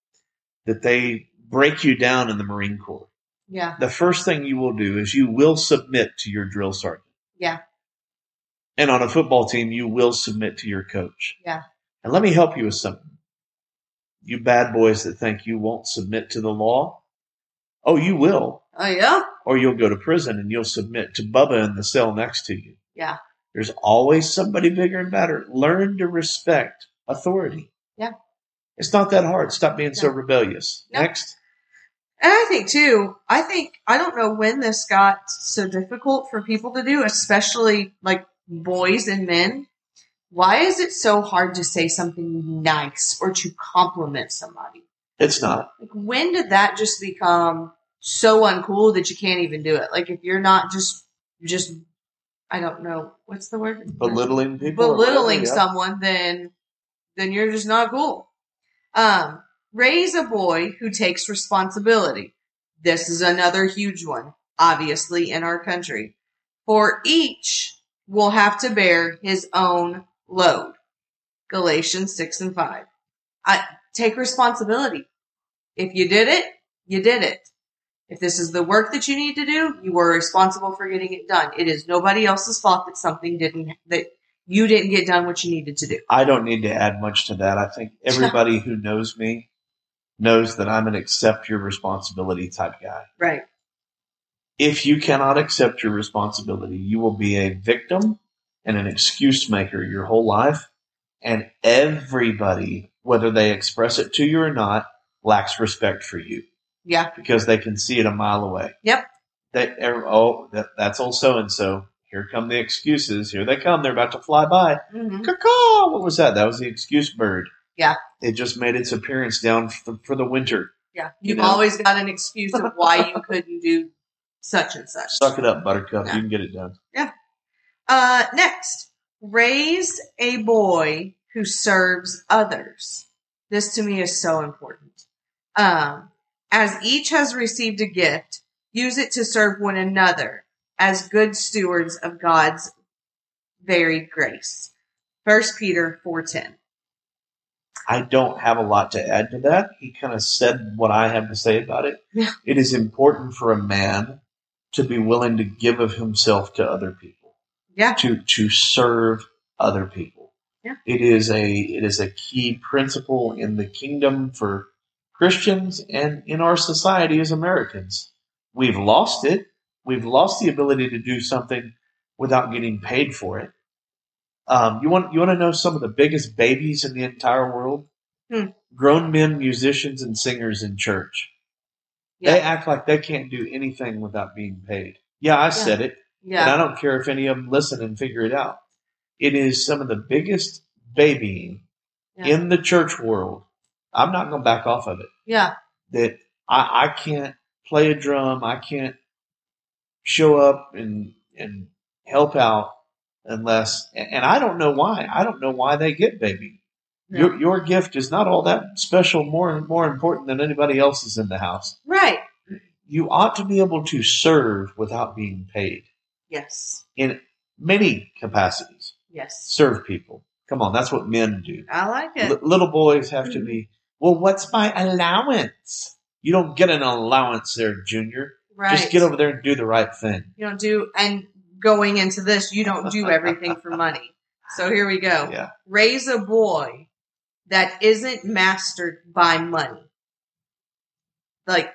that they break you down in the Marine Corps. Yeah. The first thing you will do is you will submit to your drill sergeant. Yeah. And on a football team, you will submit to your coach. Yeah. And let me help you with something. You bad boys that think you won't submit to the law. Oh, you will. Oh yeah? Or you'll go to prison and you'll submit to Bubba in the cell next to you. Yeah. There's always somebody bigger and better. Learn to respect authority. Yeah. It's not that hard. Stop being so rebellious. No. Next. And I think too, I think, I don't know when this got so difficult for people to do, especially like boys and men. Why is it so hard to say something nice or to compliment somebody? It's not. Like, when did that just become so uncool that you can't even do it? Like, if you're not just, just, I don't know, what's the word? Belittling people. belittling whatever, yeah. someone, then then you're just not cool. Um, raise a boy who takes responsibility. This is another huge one, obviously, in our country. For each will have to bear his own load. Galatians 6 and 5. I, take responsibility. If you did it, you did it. If this is the work that you need to do, you are responsible for getting it done. It is nobody else's fault that something didn't, that you didn't get done what you needed to do. I don't need to add much to that. I think everybody who knows me knows that I'm an accept your responsibility type guy. Right. If you cannot accept your responsibility, you will be a victim and an excuse maker your whole life. And everybody, whether they express it to you or not, lacks respect for you Yeah. because they can see it a mile away. Yep. They, er, oh, that, that's old so and so. Here come the excuses. Here they come. They're about to fly by. hmm Caw-caw! What was that? That was the excuse bird. Yeah. It just made its appearance down for, for the winter. Yeah. You You've know? always got an excuse of why you couldn't do such and such. Suck it up, Buttercup. Yeah. You can get it done. Uh, next, raise a boy who serves others. This to me is so important. Um, as each has received a gift, use it to serve one another as good stewards of God's varied grace. First Peter 4:10. I don't have a lot to add to that. He kind of said what I have to say about it. Yeah. It is important for a man to be willing to give of himself to other people, Yeah. to to serve other people. Yeah. It is a it is a key principle in the kingdom for Christians and in our society as Americans. We've lost it. We've lost the ability to do something without getting paid for it. Um, you want you want to know some of the biggest babies in the entire world? Hmm. Grown men, musicians, and singers in church. They act like they can't do anything without being paid. Yeah, I said it, and I don't care if any of them listen and figure it out. It is some of the biggest babying Yeah. in the church world. I'm not going to back off of it. Yeah. That I, I can't play a drum. I can't show up and and help out unless. And I don't know why. I don't know why they get baby. Your your gift is not all that special. More and more important than anybody else's in the house. Right. You ought to be able to serve without being paid Yes. in many capacities. Yes. Serve people. Come on, that's what men do. I like it. L- little boys have to Mhm. be. Well, what's my allowance? You don't get an allowance there, Junior. Right. Just get over there and do the right thing. You don't do, and going into this, you don't do everything for money. So here we go. Yeah. Raise a boy that isn't mastered by money. Like,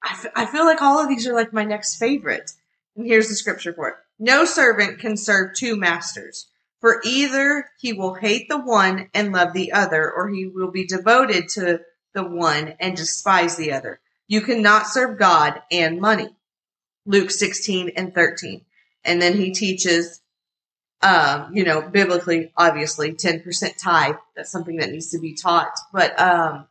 I, f- I feel like all of these are like my next favorite. And here's the scripture for it. No servant can serve two masters, for either he will hate the one and love the other, or he will be devoted to the one and despise the other. You cannot serve God and money. Luke 16 and 13. And then he teaches, um, you know, biblically, obviously, 10% tithe. That's something that needs to be taught. But um,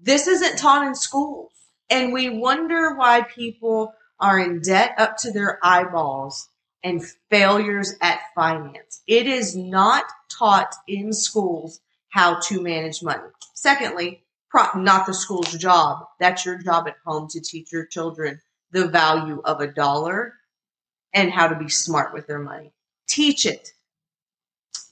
this isn't taught in schools. And we wonder why people are in debt up to their eyeballs and failures at finance. It is not taught in schools how to manage money. Secondly, pro- not the school's job. That's your job at home to teach your children the value of a dollar and how to be smart with their money. Teach it.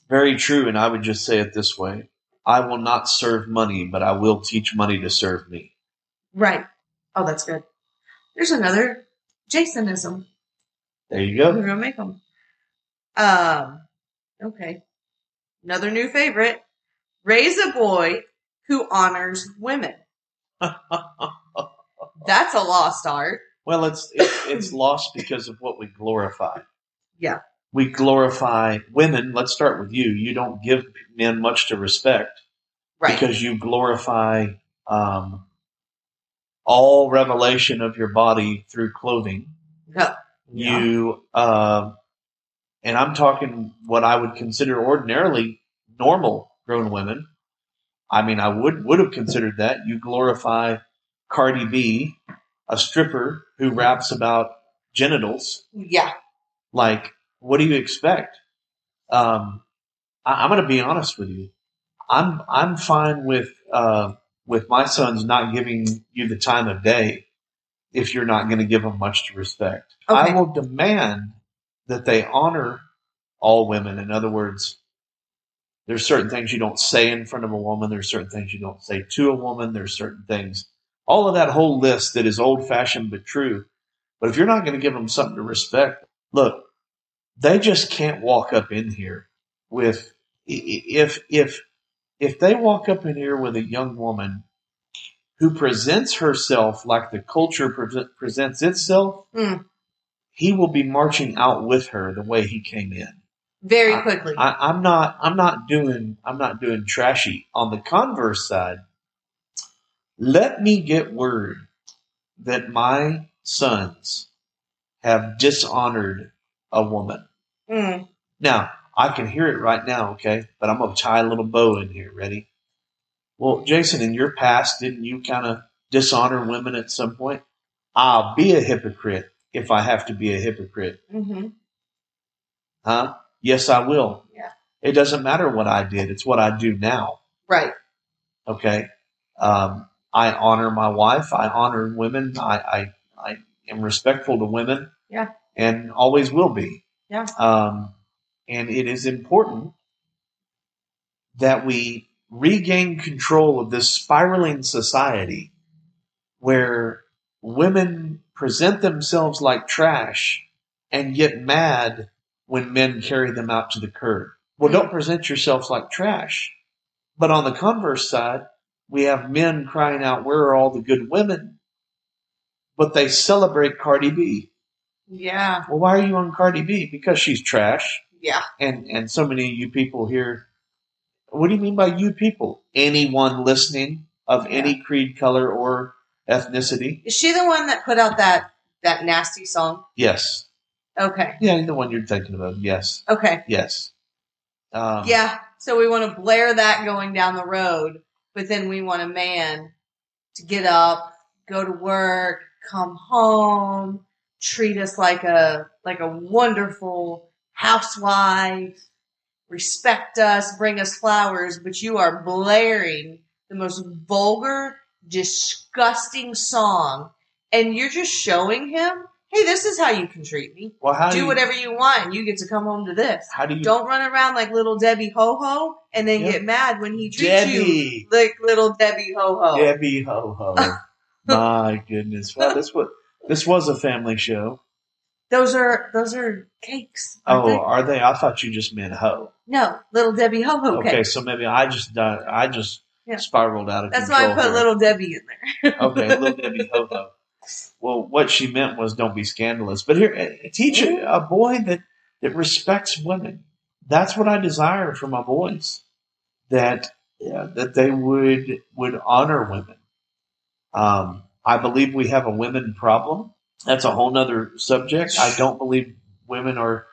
Very true. And I would just say it this way I will not serve money, but I will teach money to serve me. Right. Oh, that's good. There's another Jasonism. There you go. We're gonna make them. Um. Okay. Another new favorite. Raise a boy who honors women. That's a lost art. Well, it's, it's it's lost because of what we glorify. Yeah. We glorify women. Let's start with you. You don't give men much to respect Right. because you glorify um, all revelation of your body through clothing. No. Yeah. You uh, and I'm talking what I would consider ordinarily normal grown women. I mean, I would would have considered that. You glorify Cardi B, a stripper who raps about genitals. Yeah. Like, what do you expect? Um, I, I'm going to be honest with you. I'm I'm fine with uh, with my sons not giving you the time of day if you're not going to give them much to respect. Okay. I will demand that they honor all women. In other words, there's certain things you don't say in front of a woman. There's certain things you don't say to a woman. There's certain things, all of that whole list that is old fashioned but true. But if you're not going to give them something to respect, look, they just can't walk up in here with if if if they walk up in here with a young woman who presents herself like the culture pre- presents itself, Mm. he will be marching out with her the way he came in. Very quickly. I, I'm not. I'm not doing. I'm not doing trashy. On the converse side, let me get word that my sons have dishonored a woman. Mm. Now I can hear it right now. Okay, but I'm gonna tie a little bow in here. Ready? Well, Jason, in your past, didn't you kind of dishonor women at some point? I'll be a hypocrite if I have to be a hypocrite. hmm Huh? Yes, I will. Yeah. It doesn't matter what I did. It's what I do now. Right. Okay. Um, I honor my wife. I honor women. I, I, I am respectful to women. Yeah. And always will be. Yeah. Um, and it is important that we regain control of this spiraling society where women present themselves like trash and get mad when men carry them out to the curb. Well, don't mm-hmm. present yourselves like trash. But on the converse side, we have men crying out, Where are all the good women? But they celebrate Cardi B. Yeah. Well, why are you on Cardi B? Because she's trash. Yeah. And and so many of you people here, what do you mean by you people? Anyone listening of any creed, color, or ethnicity? Is she the one that put out that that nasty song? Yes. Okay. Yeah, the one you're thinking about. Yes. Okay. Yes. Um, Yeah. So we want to blare that going down the road, but then we want a man to get up, go to work, come home, treat us like a like a wonderful housewife, respect us, bring us flowers, but you are blaring the most vulgar, disgusting song and you're just showing him, "Hey, this is how you can treat me. Well, how do, Do you, whatever you want and you get to come home to this." How do you? Don't run around like little Debbie Ho Ho and then Yeah. get mad when he treats you like little Debbie Ho Ho. Debbie ho ho. My goodness. Well, that's what This was a family show. Those are those are cakes. Oh, they? are they? I thought you just meant ho. No, little Debbie ho ho Okay, so maybe I just di- I just Yeah. spiraled out of That's why I put here. little Debbie in there. okay, little Debbie ho ho. Well, what she meant was don't be scandalous. But here, eh, teach a, a boy that that respects women. That's what I desire for my boys. That yeah, that they would would honor women. Um, I believe we have a women problem. That's a whole nother subject. I don't believe women are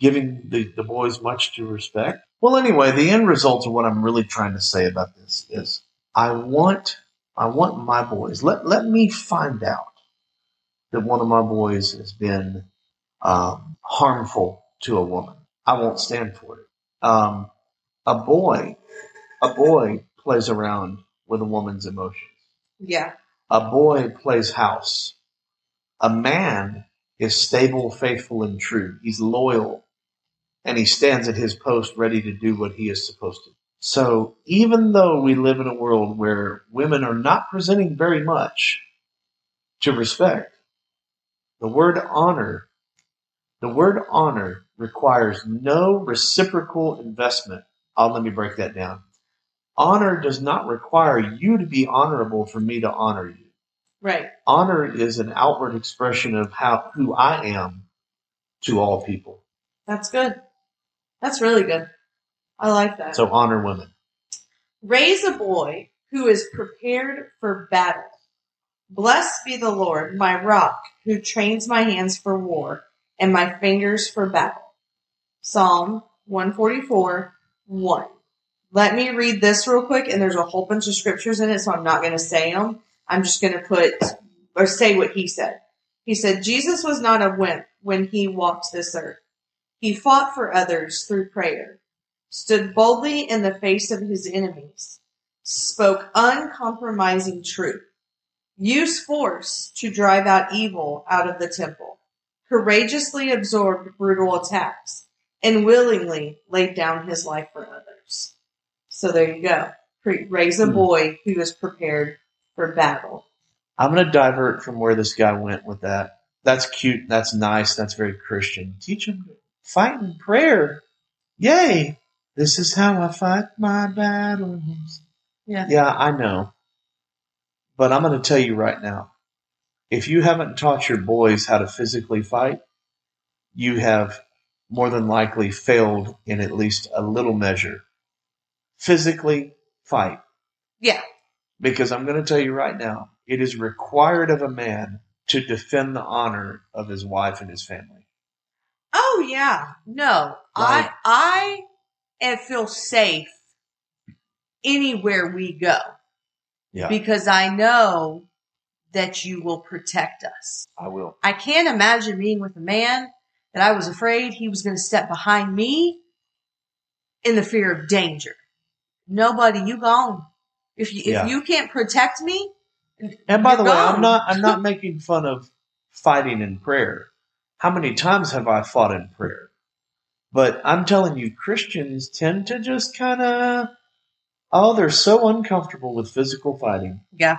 giving the, the boys much to respect. Well, anyway, the end result of what I'm really trying to say about this is I want I want my boys. Let let me find out that one of my boys has been um, harmful to a woman. I won't stand for it. Um, a boy, a boy plays around with a woman's emotions. Yeah. A boy plays house. A man is stable, faithful, and true. He's loyal, and he stands at his post ready to do what he is supposed to. So even though we live in a world where women are not presenting very much to respect, the word honor, the word honor requires no reciprocal investment. Oh, let me break that down. Honor does not require you to be honorable for me to honor you Right. honor is an outward expression of how who I am to all people. That's good. That's really good. I like that. So honor women. Raise a boy who is prepared for battle. Blessed be the Lord, my rock, who trains my hands for war and my fingers for battle. Psalm 144, 1. Let me read this real quick, and there's a whole bunch of scriptures in it, so I'm not going to say them. I'm just going to put, or say what he said. He said, Jesus was not a wimp when he walked this earth. He fought for others through prayer stood boldly in the face of his enemies, spoke uncompromising truth, used force to drive out evil out of the temple, courageously absorbed brutal attacks, and willingly laid down his life for others. So there you go. Raise a Hmm. boy who is prepared for battle. I'm going to divert from where this guy went with that. That's cute. That's nice. That's very Christian. Teach him to fight in prayer. Yay! This is how I fight my battles. Yeah. Yeah, I know. But I'm going to tell you right now if you haven't taught your boys how to physically fight, you have more than likely failed in at least a little measure. Physically fight. Yeah. Because I'm going to tell you right now, it is required of a man to defend the honor of his wife and his family. Oh yeah. No. Right. I I and feel safe anywhere we go. Yeah, because I know that you will protect us. I will. I can't imagine being with a man that I was afraid he was going to step behind me in the fear of danger. Nobody, you gone. If you Yeah. if you can't protect me, And by the way, I'm not I'm not making fun of fighting in prayer. How many times have I fought in prayer? But I'm telling you, Christians tend to just kind of oh, they're so uncomfortable with physical fighting. yeah,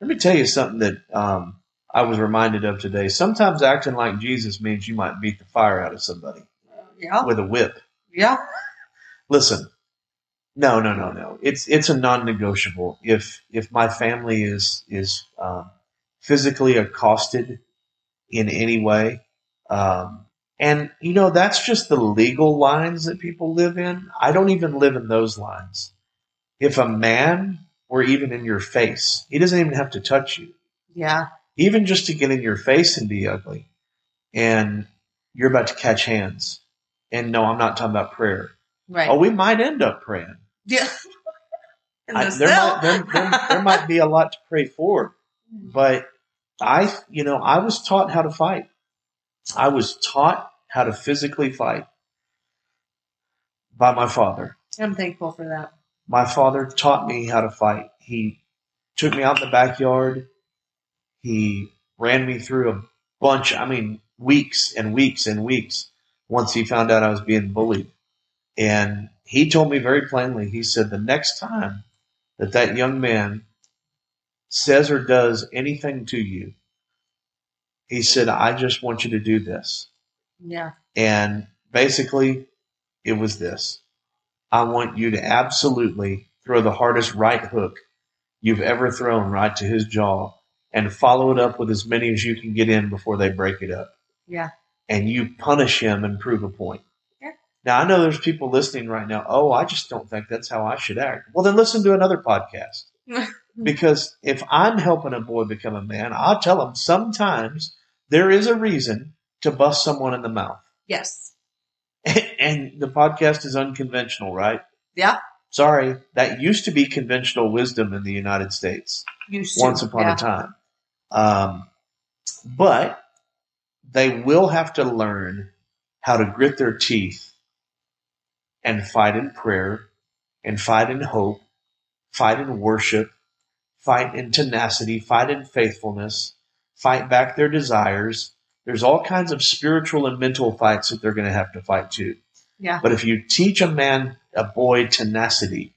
Let me tell you something that um, I was reminded of today. Sometimes acting like Jesus means you might beat the fire out of somebody yeah, with a whip. yeah, listen no no no no it's it's a non-negotiable if if my family is is um, physically accosted in any way um, and you know that's just the legal lines that people live in i don't even live in those lines if a man were even in your face he doesn't even have to touch you yeah, even just to get in your face and be ugly and you're about to catch hands and no i'm not talking about prayer right. Oh, we might end up praying. yeah. I, the there, might, there, there, there might be a lot to pray for, but I, you know, I was taught how to fight. I was taught how to physically fight by my father. I'm thankful for that. My father taught me how to fight. He took me out in the backyard. He ran me through a bunch, I mean, weeks and weeks and weeks once he found out I was being bullied. And he told me very plainly, he said, the next time that that young man says or does anything to you, He said, I just want you to do this. Yeah. And basically, it was this I want you to absolutely throw the hardest right hook you've ever thrown right to his jaw and follow it up with as many as you can get in before they break it up. Yeah. And you punish him and prove a point. Yeah. Now, I know there's people listening right now. Oh, I just don't think that's how I should act. Well, then listen to another podcast. because if I'm helping a boy become a man, I'll tell him sometimes there is a reason to bust someone in the mouth. Yes. and the podcast is unconventional, right? Yeah. Sorry, that used to be conventional wisdom in the United States Used to. once upon yeah. a time. Um, but they will have to learn how to grit their teeth and fight in prayer and fight in hope, fight in worship, fight in tenacity, fight in faithfulness, fight back their desires. There's all kinds of spiritual and mental fights that they're going to have to fight too. Yeah. But if you teach a man, a boy tenacity,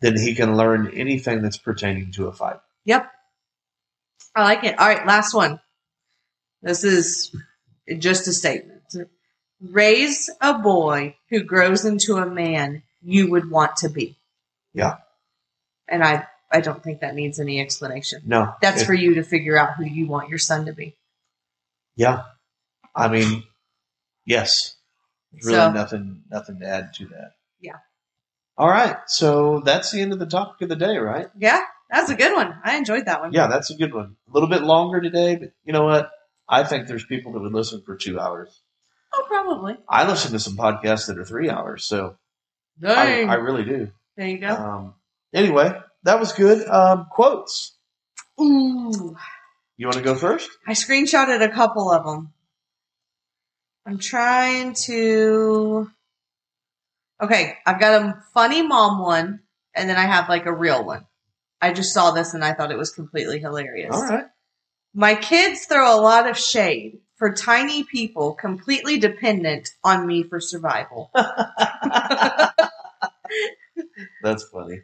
then he can learn anything that's pertaining to a fight. Yep. I like it. All right, last one. This is just a statement. Raise a boy who grows into a man you would want to be. Yeah. And I I don't think that needs any explanation. No, That's it- for you to figure out who you want your son to be. yeah. I mean, yes. There's really So- nothing nothing to add to that. Yeah. All right, so that's the end of the topic of the day, right? Yeah, that's a good one. I enjoyed that one. Yeah, that's a good one. A little bit longer today, but you know what? I think there's people that would listen for two hours. Oh, probably. I listen to some podcasts that are three hours, so I. I really do. there you go. Um, anyway, that was good. Um, quotes. Ooh. You want to go first? I screenshotted a couple of them. I'm trying to. Okay, I've got a funny mom one, and then I have like a real one. I just saw this and I thought it was completely hilarious. All right. My kids throw a lot of shade for tiny people completely dependent on me for survival. That's funny.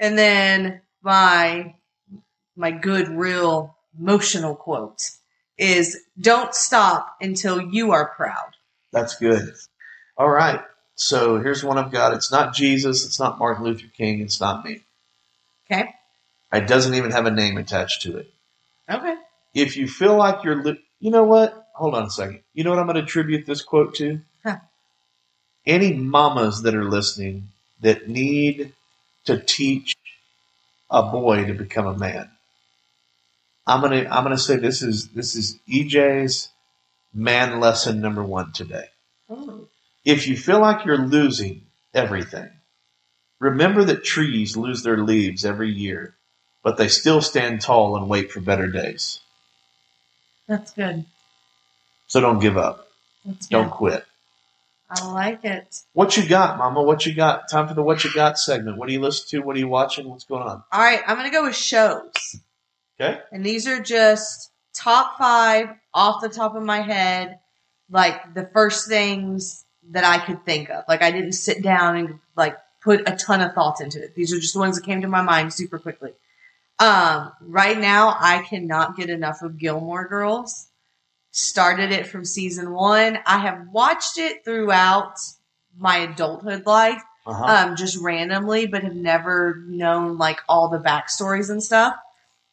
And then my my good real emotional quote is don't stop until you are proud. That's good. All right. So here's one I've got. It's not Jesus. It's not Martin Luther King. It's not me. Okay? It doesn't even have a name attached to it. Okay. If you feel like you're, li- you know what? Hold on a second. You know what I'm going to attribute this quote to? Huh. Any mamas that are listening that need to teach a boy to become a man. I'm gonna I'm gonna say this is this is EJ's man lesson number one today. Oh. If you feel like you're losing everything, remember that trees lose their leaves every year, but they still stand tall and wait for better days. That's good. So don't give up. That's good. Don't quit. I like it. What you got, Mama? What you got? Time for the What You Got segment. What are you listening to? What are you watching? What's going on? All right, I'm going to go with shows. Okay. And these are just top five off the top of my head, like the first things that I could think of. Like I didn't sit down and like put a ton of thought into it. These are just the ones that came to my mind super quickly. Um, right now, I cannot get enough of Gilmore Girls. Started it from season one. I have watched it throughout my adulthood life Uh-huh. um, just randomly, but have never known like all the backstories and stuff.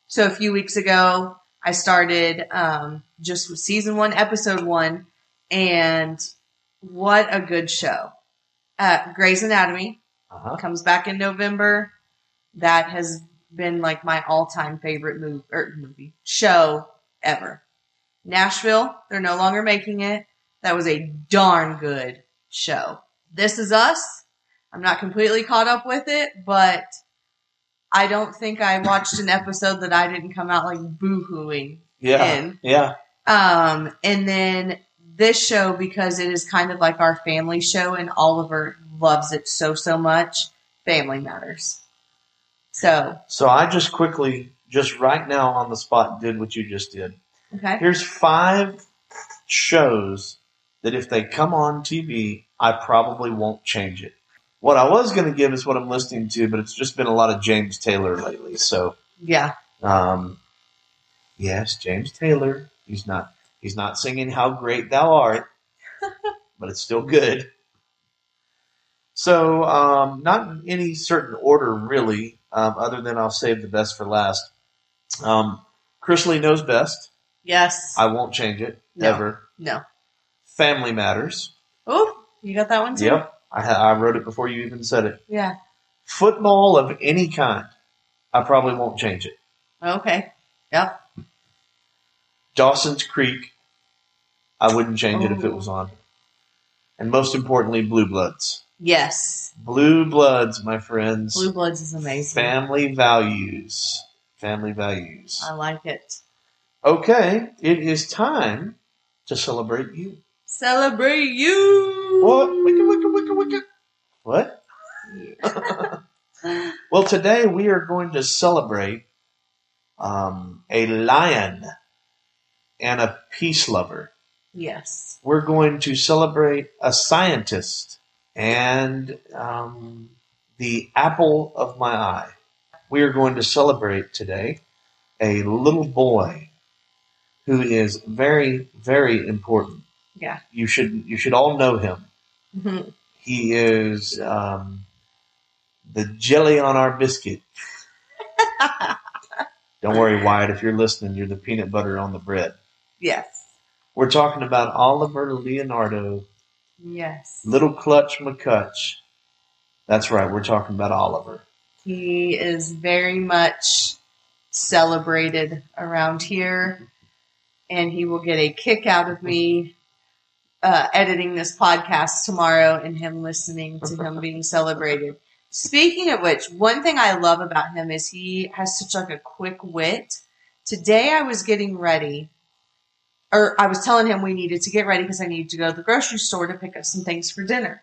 So a few weeks ago, I started um, just with season one, episode one, and what a good show! Uh, Grey's Anatomy uh-huh. comes back in November. That has been like my all-time favorite movie or movie show ever. Nashville, they're no longer making it. That was a darn good show. This is Us. I'm not completely caught up with it, but I don't think I watched an episode that I didn't come out like boo-hooing Yeah. in. Yeah. Um, and then this show, because it is kind of like our family show and Oliver loves it so, so much, Family Matters. So, So I just quickly, just right now on the spot, did what you just did. Okay. Here's five shows that if they come on TV, I probably won't change it. What I was going to give is what I'm listening to, but it's just been a lot of James Taylor lately. So, Yeah. um, yes, James Taylor. He's not. He's not singing "How Great Thou Art," but it's still good. So, um, not in any certain order, really, um, other than I'll save the best for last. Um, Chrisley knows best. Yes. I won't change it No. ever. no. Family matters. Oh, you got that one too? Yep, I, I wrote it before you even said it. Yeah. Football of any kind, I probably won't change it. Okay. Yep. Dawson's Creek, I wouldn't change it if it was on. And most importantly, Blue Bloods. Yes. Blue Bloods, my friends. Blue Bloods is amazing. Family values. Family values. I like it. Okay, it is time to celebrate you. Celebrate you. What? Wicka, wicka, wicka, wicka. What? well, today we are going to celebrate um, a lion and a peace lover. Yes. We're going to celebrate a scientist and um, the apple of my eye. We are going to celebrate today a little boy who is very, very important. Yeah. You should you should all know him. Mhm. He is um, the jelly on our biscuit. Don't worry, Wyatt. If you're listening, you're the peanut butter on the bread. yes. We're talking about Oliver Leonardo, Yes. Little Clutch McCutch. That's right. We're talking about Oliver. He is very much celebrated around here, and he will get a kick out of me uh, editing this podcast tomorrow and him listening to him being celebrated. Speaking of which, one thing I love about him is he has such like a quick wit. Today I was getting ready, or I was telling him we needed to get ready because I needed to go to the grocery store to pick up some things for dinner.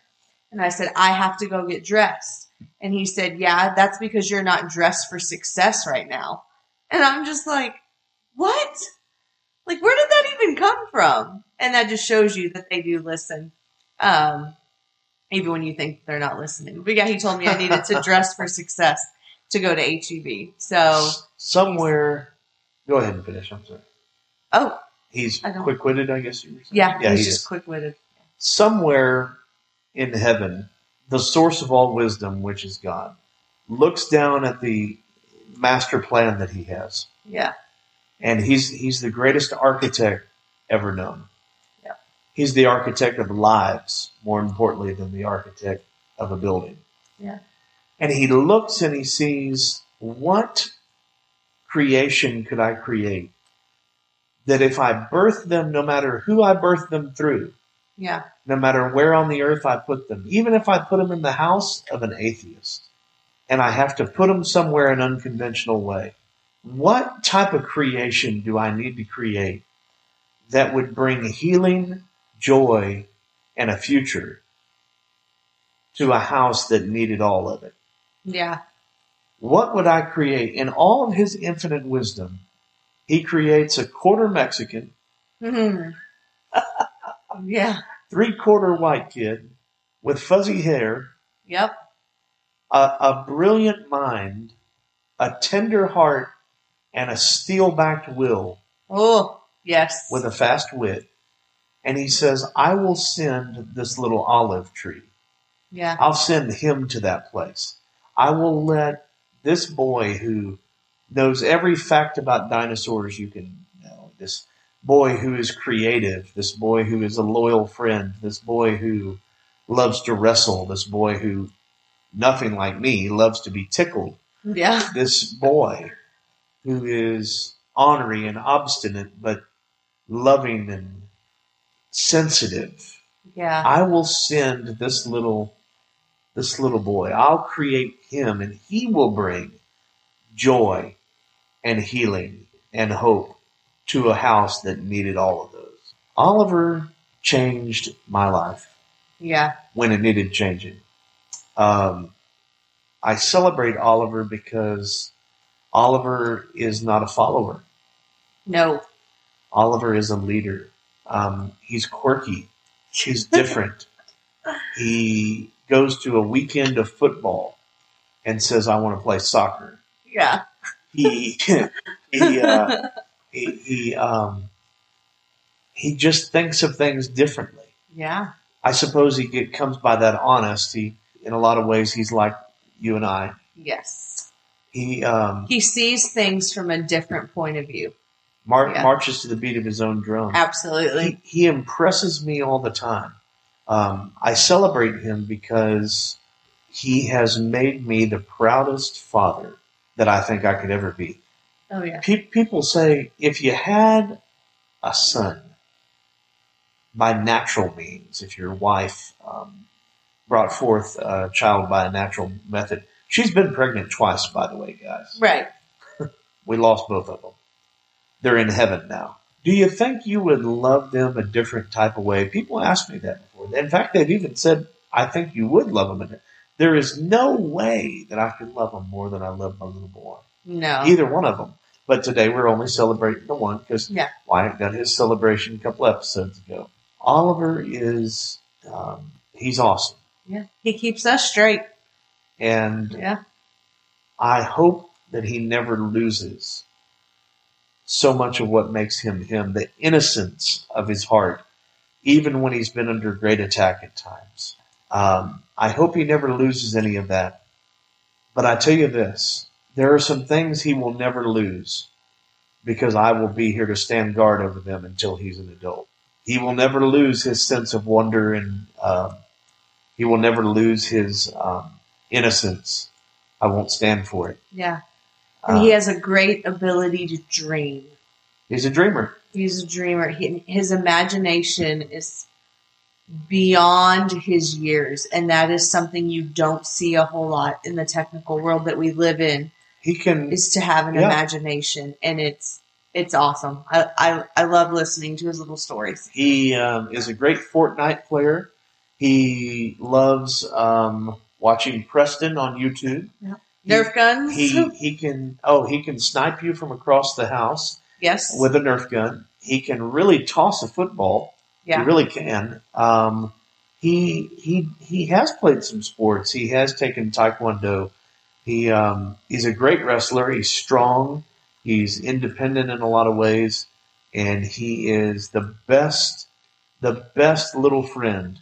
And I said, I have to go get dressed. And he said, Yeah, that's because you're not dressed for success right now. And I'm just like, What? Like, where did that even come from? And that just shows you that they do listen. Um, even when you think they're not listening. But yeah, he told me I needed to dress for success to go to HEB. So, Somewhere, go ahead and finish. I'm sorry. oh, He's quick witted, I guess you were saying. yeah, yeah, he's he just quick witted. Somewhere in heaven, the source of all wisdom, which is God, looks down at the master plan that he has. Yeah, and he's he's the greatest architect ever known. Yeah. He's the architect of lives, more importantly than the architect of a building. Yeah. And he looks and he sees what creation could I create that if I birth them, no matter who I birth them through, yeah, no matter where on the earth I put them, even if I put them in the house of an atheist, and I have to put them somewhere in an unconventional way, what type of creation do I need to create that would bring healing, joy, and a future to a house that needed all of it? yeah, What would I create? In all of his infinite wisdom, he creates a quarter Mexican, Mhm. yeah, three quarter white kid with fuzzy hair yep, a, a brilliant mind, a tender heart, and a steel backed will oh, yes, with a fast wit. And he says, I will send this little olive tree. yeah, I'll send him to that place. I will let this boy who knows every fact about dinosaurs you can know, this boy who is creative, this boy who is a loyal friend, this boy who loves to wrestle, this boy who, nothing like me, loves to be tickled, yeah, this boy who is ornery and obstinate, but loving and sensitive. yeah, I will send this little this little boy. I'll create him and he will bring joy and healing and hope to a house that needed all of those. Oliver changed my life yeah, when it needed changing. Um, I celebrate Oliver because Oliver is not a follower. no, Oliver is a leader. Um, he's quirky. He's different. he goes to a weekend of football and says, "I want to play soccer." yeah, He he uh, he, he um, he just thinks of things differently. Yeah. I suppose he get, comes by that honesty. In a lot of ways, he's like you and I. Yes. He um, He sees things from a different point of view. mar- Yeah. marches to the beat of his own drum. Absolutely. he, he impresses me all the time. Um, I celebrate him because he has made me the proudest father that I think I could ever be. Oh yeah. Pe- people say if you had a son by natural means, if your wife um, brought forth a child by a natural method, she's been pregnant twice, by the way, guys. Right. We lost both of them. They're in heaven now. Do you think you would love them a different type of way? People asked me that before. In fact, they've even said, I think you would love them. There is no way that I could love them more than I love my little boy. No. Either one of them. But today we're only celebrating the one because Yeah. Wyatt got his celebration a couple episodes ago. Oliver is, um, he's awesome. Yeah. He keeps us straight. And Yeah. I hope that he never loses so much of what makes him him, the innocence of his heart, even when he's been under great attack at times. Um, I hope he never loses any of that. But I tell you this there are some things he will never lose because I will be here to stand guard over them until he's an adult. He will never lose his sense of wonder and um, he will never lose his um, innocence. I won't stand for it. Yeah. And Uh, he has a great ability to dream. he's a dreamer. He's a dreamer. He, his imagination is beyond his years, and that is something you don't see a whole lot in the technical world that we live in. He can. Is to have an Yeah. imagination, and it's it's awesome. I, I I love listening to his little stories. He um, is a great Fortnite player. He loves um, watching Preston on YouTube. He- Nerf guns. He he can oh he can snipe you from across the house yes. with a Nerf gun. He can really toss a football. yeah. He really can. Um, he he he has played some sports. He has taken taekwondo. He um, he's a great wrestler. He's strong. He's independent in a lot of ways, and he is the best the best little friend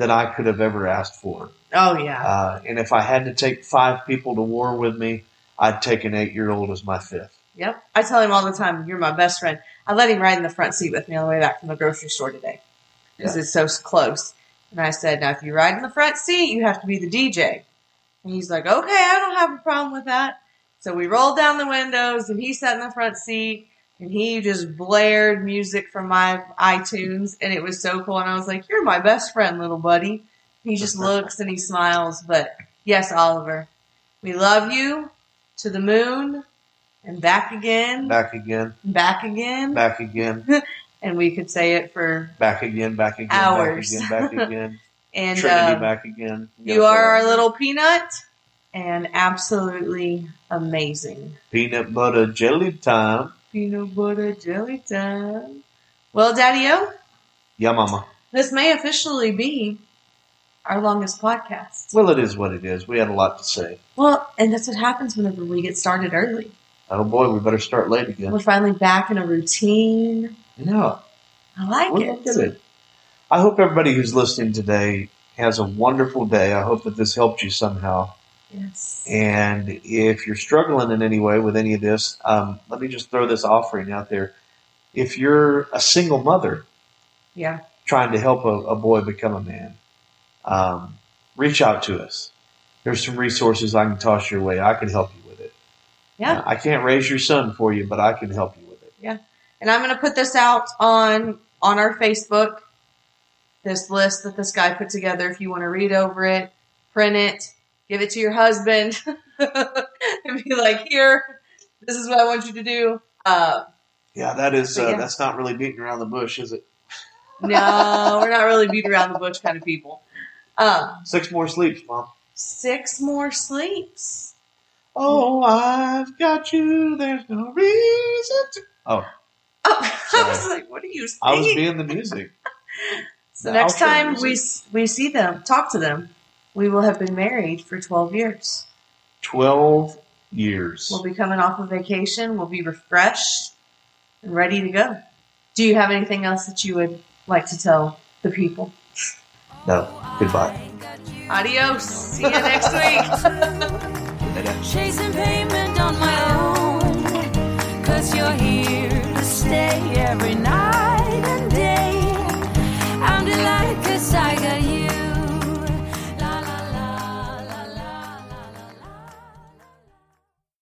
that I could have ever asked for. oh yeah. Uh, and if I had to take five people to war with me, I'd take an eight year old as my fifth. Yep. I tell him all the time, "You're my best friend." I let him ride in the front seat with me on the way back from the grocery store today because Yeah. it's so close. And I said, "Now, if you ride in the front seat, you have to be the DJ." And he's like, "Okay, I don't have a problem with that." So we rolled down the windows, and he sat in the front seat, and he just blared music from my iTunes, and it was so cool. And I was like, "You're my best friend, little buddy." He just looks and he smiles. But yes, Oliver, we love you to the moon and back again Back again, back again, back again, and we could say it for back again, back again, Hours. back again, back again. and Trinity uh, back again. you are our little peanut and absolutely amazing peanut butter jelly time. Peanut butter jelly time. Well, Daddy O, Yeah, mama. this may officially be our longest podcast. Well, it is what it is. We had a lot to say. Well, and that's what happens whenever we get started early. Oh boy, we better start late again. We're finally back in a routine. Yeah, I like it. it. I hope everybody who's listening today has a wonderful day. I hope that this helped you somehow. Yes. And if you're struggling in any way with any of this, um, let me just throw this offering out there. If you're a single mother Yeah. trying to help a, a boy become a man, um, reach out to us. There's some resources I can toss your way. I can help you with it. Yeah. I can't raise your son for you, but I can help you with it. Yeah. And I'm going to put this out on on our Facebook. This list that this guy put together. If you want to read over it, print it, give it to your husband, and be like, "Here, this is what I want you to do." Uh, Yeah, that is uh, yeah. that's not really beating around the bush, is it? no, we're not really beating around the bush kind of people. Um, Six more sleeps, mom. six more sleeps. Oh, I've got you. There's no reason to. Oh, I was like, "What are you I was being the music. So The next time we we see them, talk to them, we will have been married for twelve years. Twelve years. We'll be coming off of vacation. We'll be refreshed and ready to go. Do you have anything else that you would like to tell the people? No. Goodbye. Adios. See you next week. Chasing payment on my own. Cause you're here to stay every night.